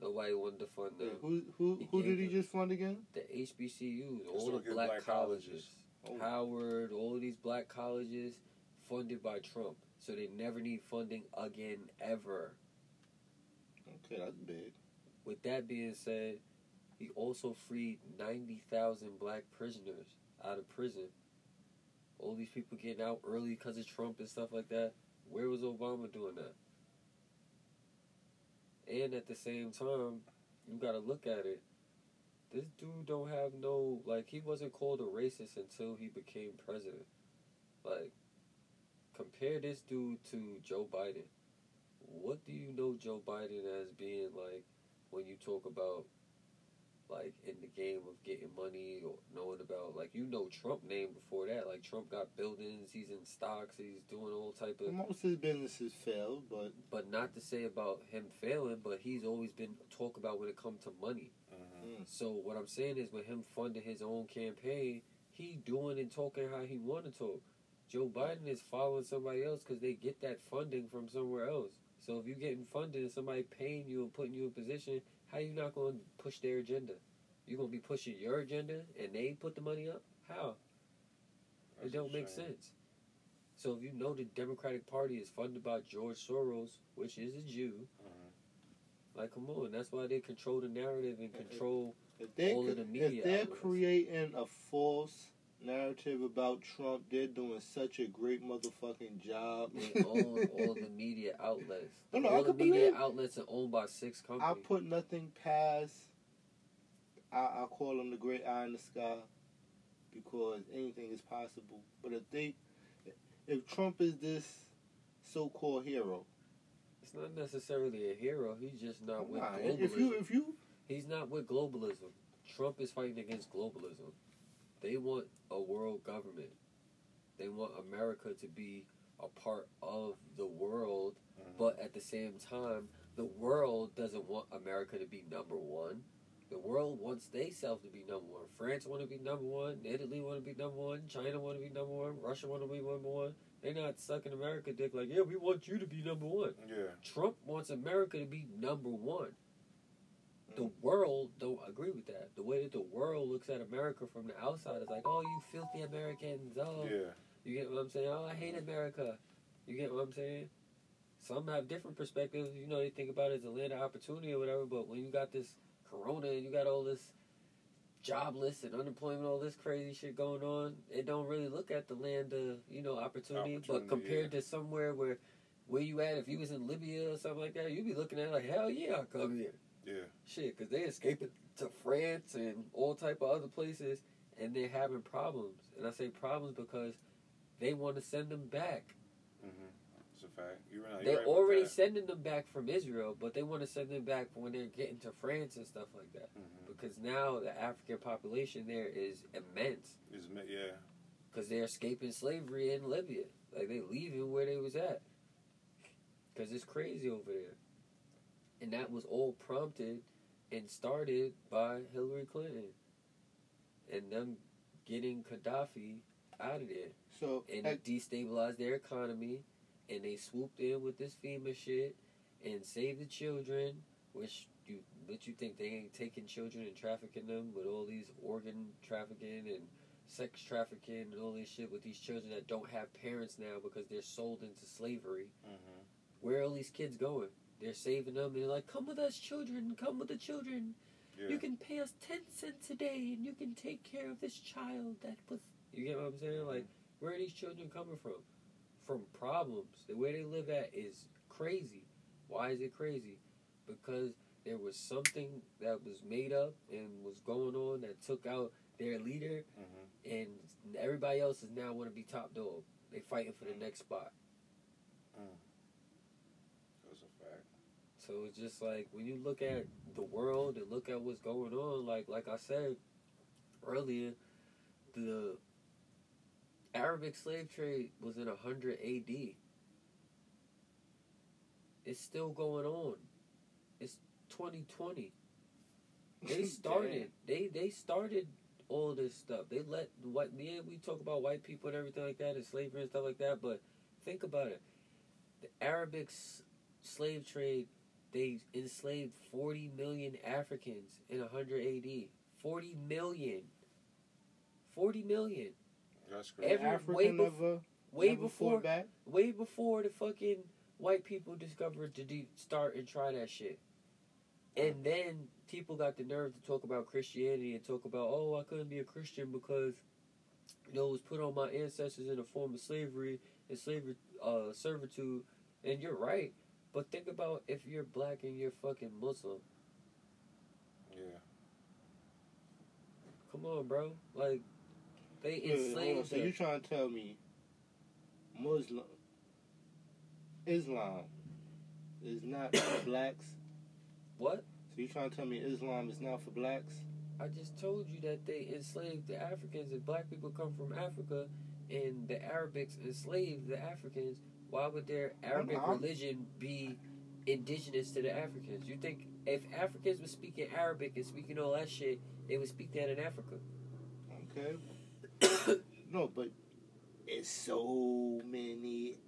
Nobody wanted to fund Yeah, them. who who He who did he them- just fund again? The HBCUs, all the black, black colleges, colleges. Oh. Howard, all of these black colleges, funded by Trump, so they never need funding again ever. Okay, that's big. With that being said, he also freed 90,000 black prisoners out of prison. All these people getting out early because of Trump and stuff like that. Where was Obama doing that? And at the same time, you got to look at it. This dude don't have no like he wasn't called a racist until he became president. Like compare this dude to Joe Biden. What do you know Joe Biden as being like when you talk about like in the game of getting money or knowing about like you know Trump name before that. Like Trump got buildings he's in stocks he's doing all type of Most of his businesses failed, but but not to say about him failing but he's always been talk about when it comes to money. Mm, so what I'm saying is with him funding his own campaign he doing and talking how he want to talk. Joe Biden is following somebody else because they get that funding from somewhere else. So if you're getting funded and somebody paying you and putting you in position how you not going to push their agenda? You going to be pushing your agenda and they put the money up? How? That's it don't make sense. So if you know the Democratic Party is funded by George Soros, which is a Jew, Mhm. like come on, that's why they control the narrative and control. if they All of the media if they're outlets. creating a false narrative about Trump, they're doing such a great motherfucking job. They own all the media outlets. No, no, I all the media believe- outlets are owned by six I put nothing past. I, I call him the great eye in the sky because anything is possible. But if they, if Trump is this so-called hero, it's not necessarily a hero. He's just not with nah, globalism. if you if you He's not with globalism. Trump is fighting against globalism. They want a world government. They want America to be a part of the world, Mhm. but at the same time, the world doesn't want America to be number one. The world wants theyself to be number one. France want to be number one. Italy want to be number one. China want to be number one. Russia want to be number one. They're not sucking America dick like, yeah, we want you to be number one. Yeah. Trump wants America to be number one. The world don't agree with that. The way that the world looks at America from the outside is like, oh, you filthy Americans. Oh, Yeah. you get what I'm saying? Oh, I hate America. You get what I'm saying? Some have different perspectives. You know, they think about it as a land of opportunity or whatever. But when you got this Corona and you got all this jobless and unemployment, all this crazy shit going on, it don't really look at the land of you know opportunity. but Opportunity, compared to somewhere where where you at, if you was in Libya or something like that, you'd be looking at it like hell yeah, I come here. Yeah. Shit, because they escaping to France and all type of other places, and they're having problems. And I say problems because they want to send them back. Mm-hmm. It's a fact. You're right. They're you're right already sending them back from Israel, but they want to send them back when they're getting to France and stuff like that. Mhm. Because now the African population there is immense. Me- yeah. Because they're escaping slavery in Libya. Like they leaving where they was at. Because it's crazy over there. And that was all prompted and started by Hillary Clinton. And them getting Gaddafi out of there. So and it destabilized their economy, and they swooped in with this FEMA shit and saved the children, which you but you think they ain't taking children and trafficking them with all these organ trafficking and sex trafficking and all this shit with these children that don't have parents now because they're sold into slavery. hmm Where are all these kids going? They're saving them. They're like, "Come with us, children. Come with the children. Yeah. You can pay us ten cents a day, and you can take care of this child that was." You get what I'm saying? Like, where are these children coming from? From problems. The way they live at is crazy. Why is it crazy? Because there was something that was made up and was going on that took out their leader, hmm and everybody else is now want to be top dog. They fighting for the next spot. That's a fact. So it's just like when you look at the world and look at what's going on, like like I said earlier, the Arabic slave trade was in hundred AD. It's still going on. It's twenty twenty. They started they they started all this stuff. They let what yeah, we talk about white people and everything like that and slavery and stuff like that, but think about it. The Arabic s- slave trade they enslaved 40 million Africans in 100 AD. 40 million. 40 million. That's crazy. Every- Africa way bef- never, Way never before back. way before the fucking white people discovered to de- start and try that shit. And then people got the nerve to talk about Christianity and talk about, oh, I couldn't be a Christian because you know it was put on my ancestors in a form of slavery and slavery uh, servitude. And you're right, but think about if you're black and you're fucking Muslim. Yeah. Come on, bro. Like they Wait, wait, enslaved So you us. trying to tell me Muslim Islam is not for blacks? What? So you trying to tell me Islam is not for blacks? I just told you that they enslaved the Africans and black people come from Africa and the Arabics enslaved the Africans. Why would their Arabic I'm- religion be indigenous to the Africans? You think if Africans were speaking Arabic and speaking all that shit, they would speak that in Africa? Okay. no, but it's so many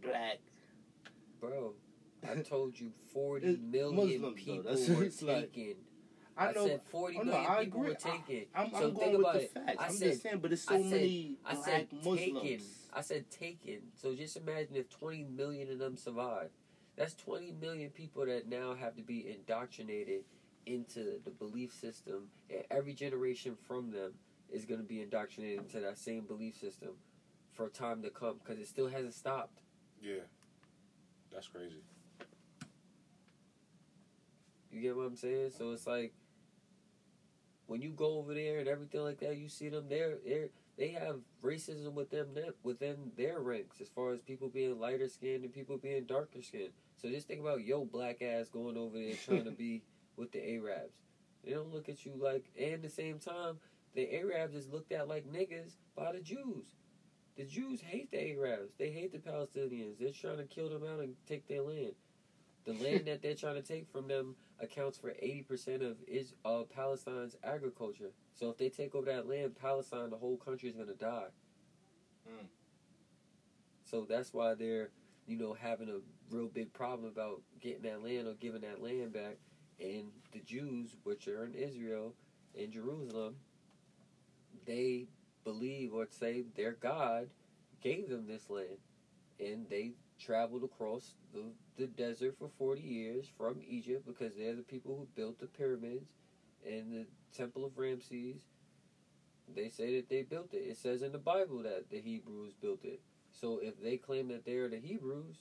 black Bro, I told you forty million Muslims, people That's- were like- taken. I I, know said forty oh, million no, I people agree. were taken. I'm, so I'm think going with the it. facts. I I'm said- just saying, but it's so I said- many I black said Muslims. taken. I said taken. So just imagine if 20 million of them survive. That's 20 million people that now have to be indoctrinated into the belief system, and every generation from them is going to be indoctrinated into that same belief system for time to come because it still hasn't stopped. Yeah. That's crazy. You get what I'm saying? So it's like when you go over there and everything like that, you see them there. They're, they have racism within them within their ranks as far as people being lighter skinned and people being darker skinned. So just think about yo black ass going over there trying to be with the Arabs. They don't look at you like. And at the same time, the Arabs is looked at like niggas by the Jews. The Jews hate the Arabs. They hate the Palestinians. They're trying to kill them out and take their land. The land that they're trying to take from them accounts for 80% of is uh, Palestine's agriculture. So if they take over that land, Palestine, the whole country is going to die. Mm. So that's why they're, you know, having a real big problem about getting that land or giving that land back. And the Jews, which are in Israel, in Jerusalem, they believe or say their God gave them this land. And they traveled across the, the desert for 40 years from Egypt because they're the people who built the pyramids and the Temple of Ramses. They say that they built it. It says in the Bible that the Hebrews built it. So if they claim that they're the Hebrews,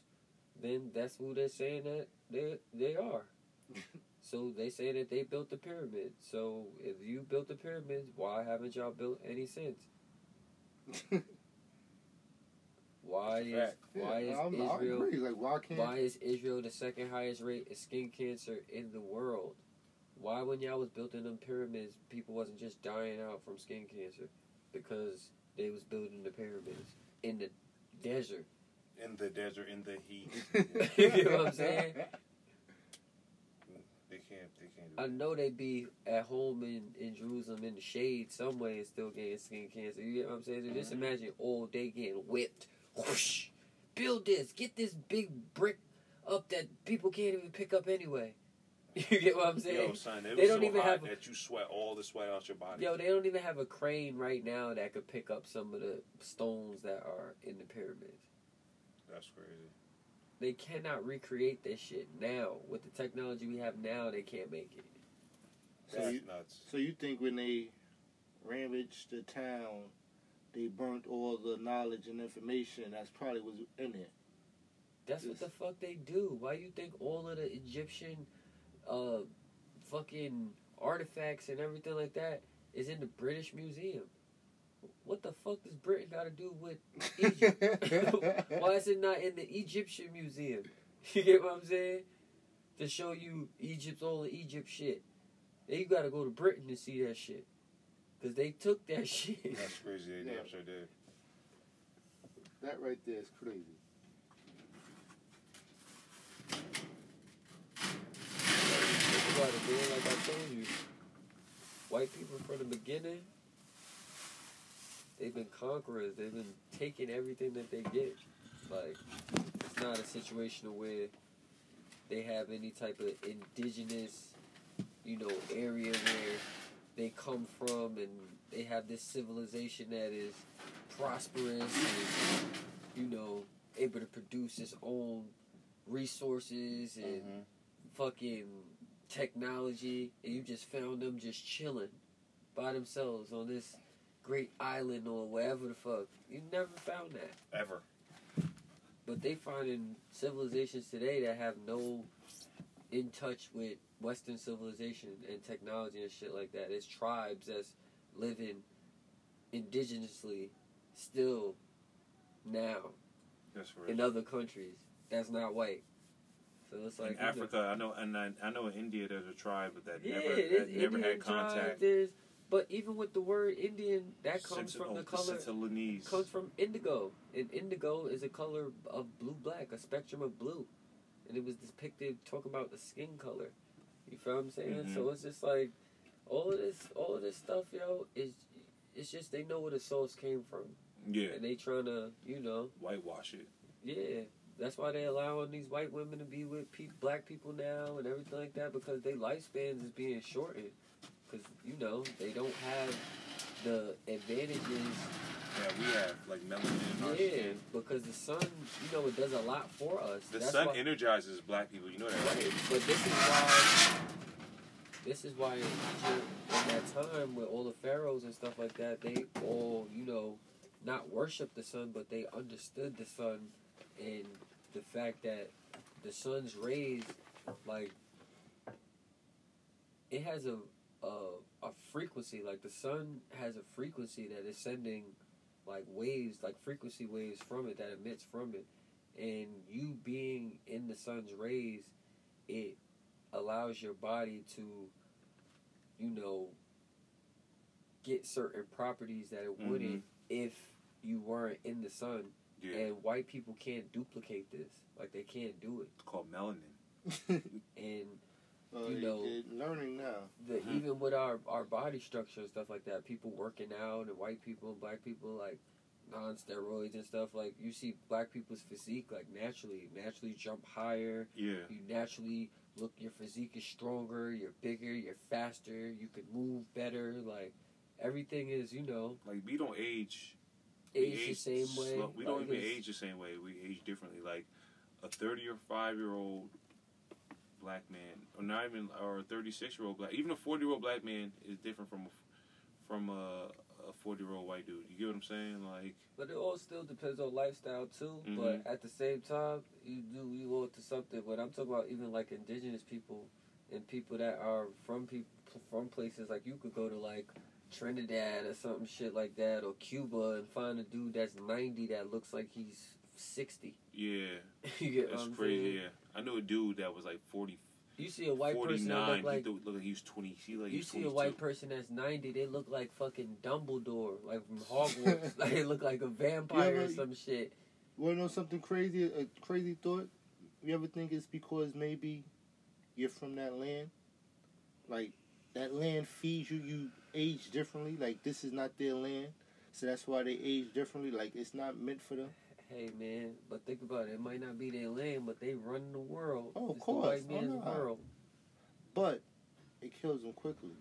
then that's who they're saying that they they are. so they say that they built the pyramids. So if you built the pyramids, why haven't y'all built any since? Why is Fact. why is I'm, I Israel agree. Like, why can't? why is Israel the second highest rate of skin cancer in the world? Why when y'all was building them pyramids, people wasn't just dying out from skin cancer because they was building the pyramids in the desert. In the desert, in the heat, You know what I'm saying? they can't. They can't. I know they be at home in, in Jerusalem in the shade some way and still getting skin cancer. You get what I'm saying? So just mm-hmm. imagine all day getting whipped. Whoosh! Build this. Get this big brick up that people can't even pick up anyway. You get what I'm saying? Yo, son, it They was don't so even hot have a- that you sweat all the sweat out your body. Yo, they don't even have a crane right now that could pick up some of the stones that are in the pyramids. That's crazy. They cannot recreate this shit now. With the technology we have now, they can't make it. So That's you- nuts. So you think when they ravaged the town, they burnt all the knowledge and information that's probably was in it. That's what the fuck they do. Why you think all of the Egyptian uh fucking artifacts and everything like that is in the British Museum? What the fuck does Britain got to do with Egypt? Why is it not in the Egyptian Museum? You get what I'm saying? To show you Egypt's all the Egypt shit. Then you gotta go to Britain to see that shit. Cause they took that shit. That's crazy. They Yeah. damn sure did. that right there is crazy. Think about it, man. Like I told you, white people from the beginning, they've been conquerors. They've been taking everything that they get. Like it's not a situation where they have any type of indigenous, you know, area where they come from and they have this civilization that is prosperous and you know able to produce its own resources and Mhm. fucking technology and you just found them just chilling by themselves on this great island or wherever the fuck. You never found that. Ever. But they finding civilizations today that have no in touch with Western civilization and technology and shit like that. It's tribes that's living indigenously still now in other countries that's not white. So it's like in you know- Africa, I know, and I, I know in India there's a tribe that Yeah, never, that never had contact. tribe, but even with the word Indian, that comes from oh, the color comes from indigo, and indigo is a color of blue black, a spectrum of blue, and it was depicted talking about the skin color. You feel what I'm saying? Mhm. So it's just like all of this, all of this stuff, yo, is it's just they know where the source came from, Yeah, and they trying to, you know, whitewash it. yeah. That's why they allowing these white women to be with pe- black people now and everything like that because their lifespans is being shortened. Because you know they don't have the advantages. Yeah, we have like melanin in our Yeah, skin. because the sun, you know, it does a lot for us. The That's sun why- energizes black people. You know that, Right, right? but this is why. This is why in Egypt, in that time with all the pharaohs and stuff like that, they all, you know, not worship the sun, but they understood the sun and the fact that the sun's rays, like, it has a a, a frequency. Like the sun has a frequency that is sending, like waves, like frequency waves from it that emits from it, and you being in the sun's rays, it allows your body to, you know, get certain properties that it wouldn't mm-hmm. if you weren't in the sun. Yeah, And white people can't duplicate this. Like they can't do it. it's called melanin. And Uh, You you know- learning now. the, Mhm. even with our our body structure and stuff like that, people working out and white people and black people like non steroids and stuff. Like you see black people's physique like naturally naturally jump higher. Yeah, You naturally look your physique is stronger. You're bigger. You're faster. You can move better. Like everything is you know like we don't age. we age the same way. slow- We don't even age the same way. We age differently. Like a thirty or five year old black man, or not even, or a thirty six year old black, even a forty year old black man is different from a, from a, a forty year old white dude. You get what I'm saying? Like, But it all still depends on lifestyle too. Mhm. But at the same time, you do you go to something. But I'm talking about even like indigenous people and people that are from people from places like you could go to like Trinidad or something shit like that or Cuba and find a dude that's 90 that looks like he's sixty. Yeah, you get that's crazy. saying? Yeah, I knew a dude that was like 40, You see a white person that 49. look like he looked look like he was twenty. He like you he's see a white person that's ninety, they look like fucking Dumbledore, like from Hogwarts. like they look like a vampire Yeah, or some shit. Want to know something crazy? A crazy thought. You ever think it's because maybe you're from that land? Like that land feeds you. You age differently. Like this is not their land, so that's why they age differently. Like it's not meant for them. Hey man, but think about it. It might not be their land, but they run the world. Oh, of it's course. the white Oh, no. world. But it kills them quickly.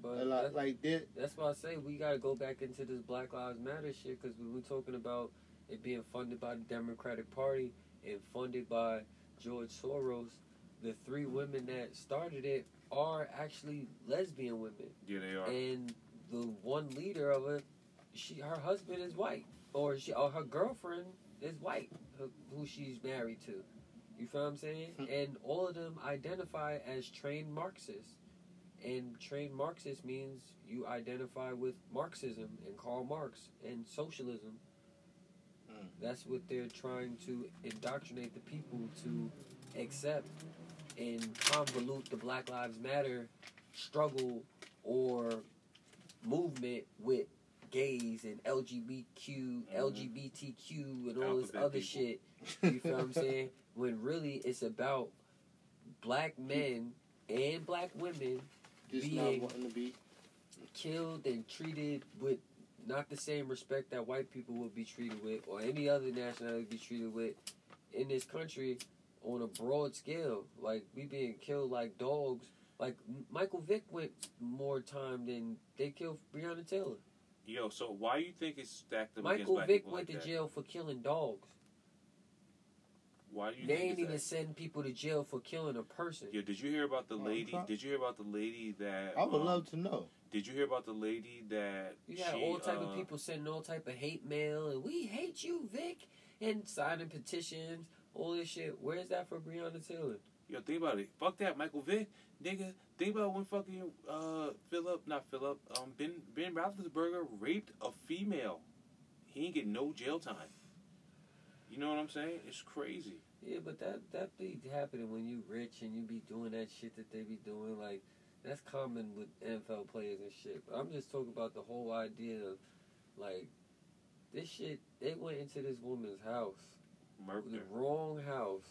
But A lot, that- like that. that's why I say we got to go back into this Black Lives Matter shit because we were talking about it being funded by the Democratic Party and funded by George Soros. The three women that started it are actually lesbian women. Yeah, they are. and the one leader of it, she her husband is white, or she or her girlfriend is white, who, she's married to. You feel what I'm saying? Hmm. and all of them identify as trained Marxists. And trained Marxist means you identify with Marxism and Karl Marx and socialism. Mm. That's what they're trying to indoctrinate the people to accept and convolute the Black Lives Matter struggle or movement with gays and LGBTQ, mm-hmm. LGBTQ, and all this other people. shit. You feel what I'm saying? When really it's about black men and black women Just being- be. killed and treated with not the same respect that white people would be treated with or any other nationality be treated with in this country on a broad scale. Like we being killed like dogs. Like Michael Vick went more time than they killed Breonna Taylor. Yo, so why you think it's stacked up against Michael black Vick went like to that? jail for killing dogs. Why do you They think ain't it's even that? send people to jail for killing a person. Yeah, did you hear about the Oh, lady? okay. Did you hear about the lady that? I would um, love to know. Did you hear about the lady that? You had she, all type uh, of people sending all type of hate mail and we hate you, Vick, and signing petitions, all this shit. Where's that for Breonna Taylor? Yo, think about it. Fuck that, Michael Vick, nigga. Think about when fucking uh Philip, not Philip, um Ben Ben Roethlisberger raped a female. He ain't get no jail time. You know what I'm saying? It's crazy. Yeah, but that that be happening when you rich and you be doing that shit that they be doing. Like that's common with NFL players and shit. But I'm just talking about the whole idea of like this shit. They went into this woman's house, Murder. the wrong house.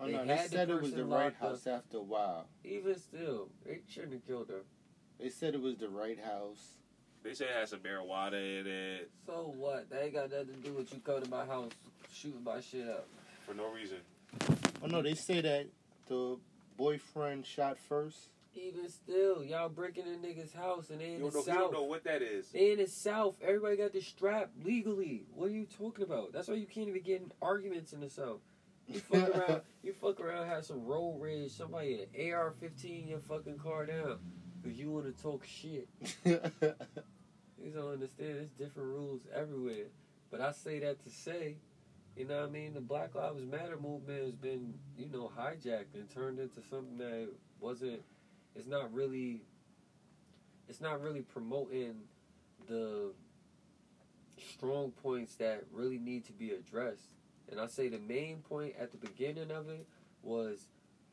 Oh They no, they had the said it was the right locked up. house after a while. Even still, they shouldn't have killed her. They said it was the right house. They said it has some marijuana in it So what? That ain't got nothing to do with you coming to my house shooting my shit up. for no reason. Oh no, they say that the boyfriend shot first. Even still, y'all breaking in niggas' house and they in You the don't, know, you don't know what that is. They in the south. Everybody got the strap legally. What are you talking about? That's why you can't even get in arguments in the south. You fuck around. You fuck around. Have some road rage. Somebody an AR-15 your fucking car down because you want to talk shit. You don't understand. There's different rules everywhere. But I say that to say, you know what I mean? The Black Lives Matter movement has been, you know, hijacked and turned into something that wasn't. It's not really. It's not really promoting the strong points that really need to be addressed. And I say the main point at the beginning of it was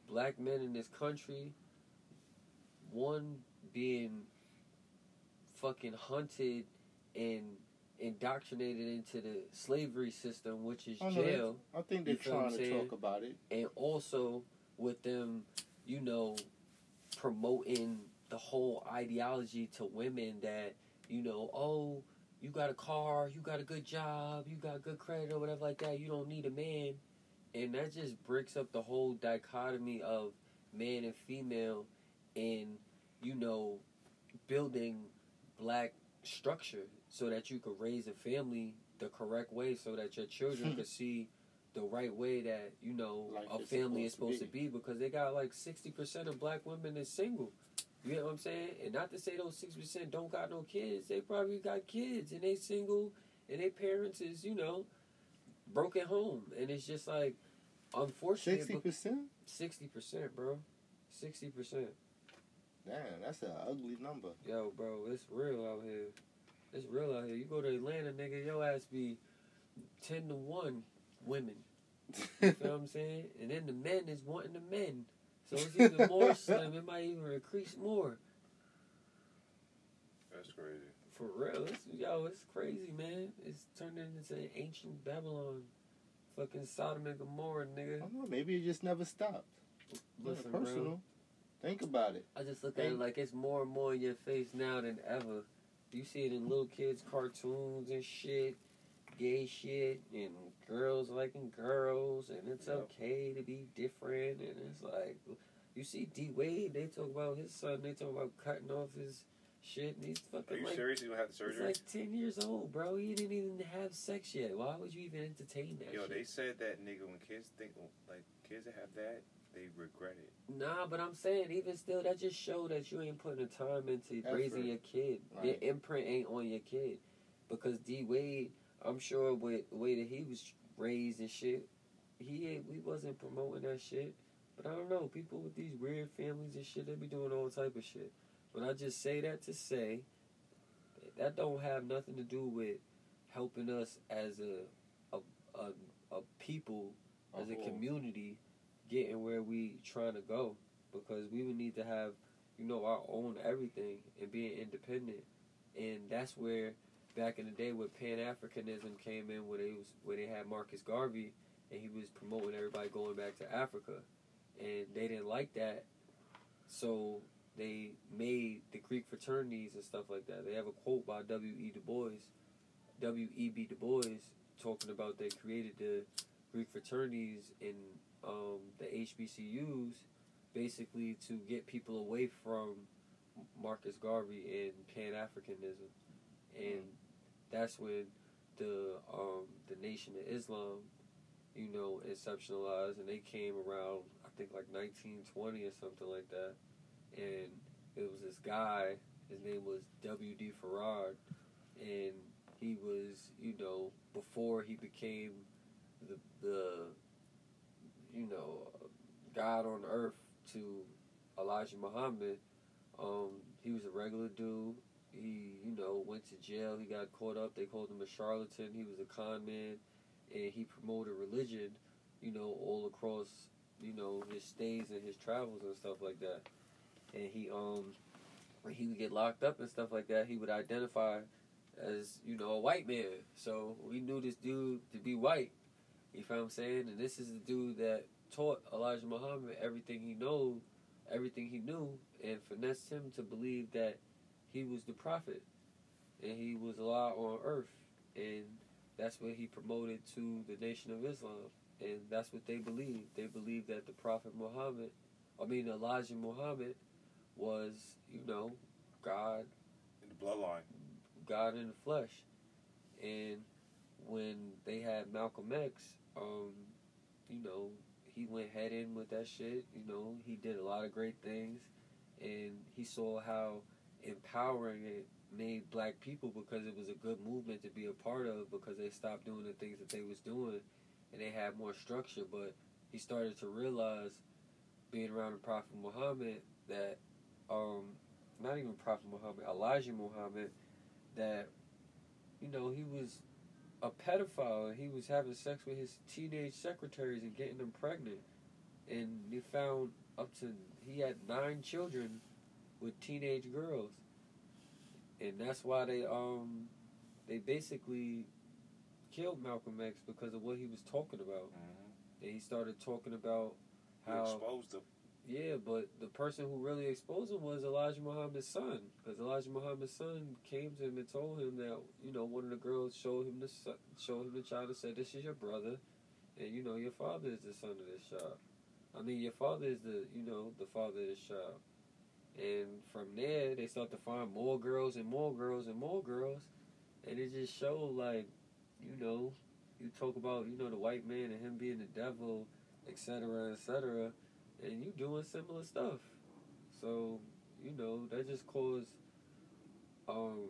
black men in this country, one being fucking hunted and indoctrinated into the slavery system, which is no, jail, I think they're You feel what trying to talk about it. and also with them, you know, promoting the whole ideology to women that, you know, oh, you got a car, you got a good job, you got good credit or whatever like that, you don't need a man. And that just breaks up the whole dichotomy of man and female and, you know, building black structure so that you could raise a family the correct way so that your children hmm. could see the right way that you know Life a is family is supposed supposed to to be because they got like 60% of black women is single you know what i'm saying and not to say those 6% don't got no kids they probably got kids and they single and their parents is you know broken home and it's just like unfortunately Sixty percent. 60% bro 60% Damn, that's an ugly number. Yo, bro, it's real out here. It's real out here. You go to Atlanta, nigga, your ass be ten to one women. You feel what I'm saying? And then the men is wanting the men. So it's even more slim. It might even increase more. That's crazy. For real. It's, yo, it's crazy, man. It's turning into ancient Babylon. Fucking Sodom and Gomorrah, nigga. I don't know. Maybe it just never stopped. Listen, yeah, personal. bro. Think about it. I just look at it like it's more and more in your face now than ever. You see it in little kids' cartoons and shit, gay shit, and girls liking girls, and it's Yep. okay to be different. And it's like, you see D Wade, they talk about his son, they talk about cutting off his shit, and he's Are fucking you like, serious? You gonna have the he's like 10 years old, bro. He didn't even have sex yet. Why would you even entertain that Yo, shit? they said that nigga when kids think like kids that have that, they regret it. Nah, but I'm saying even still, that just show that you ain't putting the time into Effort. raising your kid. Your imprint ain't on your kid, because D Wade, I'm sure with the way that he was raised and shit, he ain't, we wasn't promoting that shit. But I don't know, people with these weird families and shit, they be doing all type of shit. But I just say that to say that don't have nothing to do with helping us as a a a, a people as a community getting where we trying to go because we would need to have you know our own everything and being independent and that's where back in the day when pan-africanism came in when they was where they had marcus garvey and he was promoting everybody going back to africa. And they didn't like that. So they made the greek fraternities and stuff like that. They have a quote by w.e du bois w.e.b du bois talking about they created the Greek fraternities in um, the HBCUs basically to get people away from Marcus Garvey and Pan Africanism, and that's when the um, the Nation of Islam, you know, exceptionalized, and they came around I think like 1920 or something like that, and it was this guy. His name was W. D. Fard, and he was you know before he became the the you know God on earth to Elijah Muhammad. Um, he was a regular dude. He you know went to jail. He got caught up. They called him a charlatan. He was a con man, and he promoted religion. You know all across you know his stays and his travels and stuff like that. And he um when he would get locked up and stuff like that, he would identify as you know a white man. So we knew this dude to be white. You feel what I'm saying? And this is the dude that taught Elijah Muhammad everything he know, everything he knew, and finessed him to believe that he was the prophet, and he was Allah on earth, and that's what he promoted to the Nation of Islam, and that's what they believed. They believed that the Prophet Muhammad, I mean Elijah Muhammad, was you know God In the bloodline. God in the flesh. And when they had Malcolm X, um, you know, he went head in with that shit. You know, he did a lot of great things, and he saw how empowering it made black people because it was a good movement to be a part of because they stopped doing the things that they was doing, and they had more structure. But he started to realize, being around the Prophet Muhammad, that um, not even Prophet Muhammad, Elijah Muhammad, that you know he was a pedophile and he was having sex with his teenage secretaries and getting them pregnant and they found up to he had nine children with teenage girls and that's why they um they basically killed Malcolm X because of what he was talking about Mm-hmm. and he started talking about He how exposed them. yeah, but the person who really exposed him was Elijah Muhammad's son, because Elijah Muhammad's son came to him and told him that you know one of the girls showed him the son, showed him the child and said, "This is your brother, and you know your father is the son of this child. I mean, your father is the you know the father of this child." And from there, they start to find more girls and more girls and more girls, and it just showed like, you know, you talk about you know the white man and him being the devil, etc., etc and you doing similar stuff. So, you know, that just caused um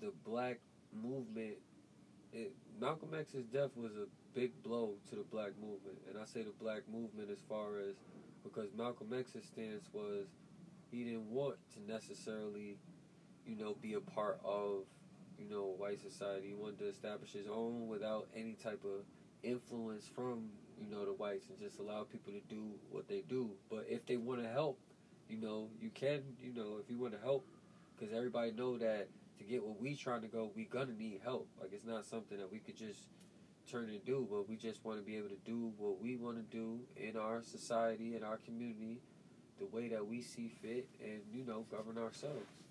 the black movement it Malcolm X's death was a big blow to the black movement. And I say the black movement as far as because Malcolm X's stance was he didn't want to necessarily, you know, be a part of you know, white society. He wanted to establish his own without any type of influence from, you know, the whites and just allow people to do what they do. But if they want to help, you know, you can, you know, if you want to help, because everybody know that to get what we trying to go, we gonna need help. Like it's not something that we could just turn and do, but we just want to be able to do what we want to do in our society, in our community, the way that we see fit, and you know, govern ourselves.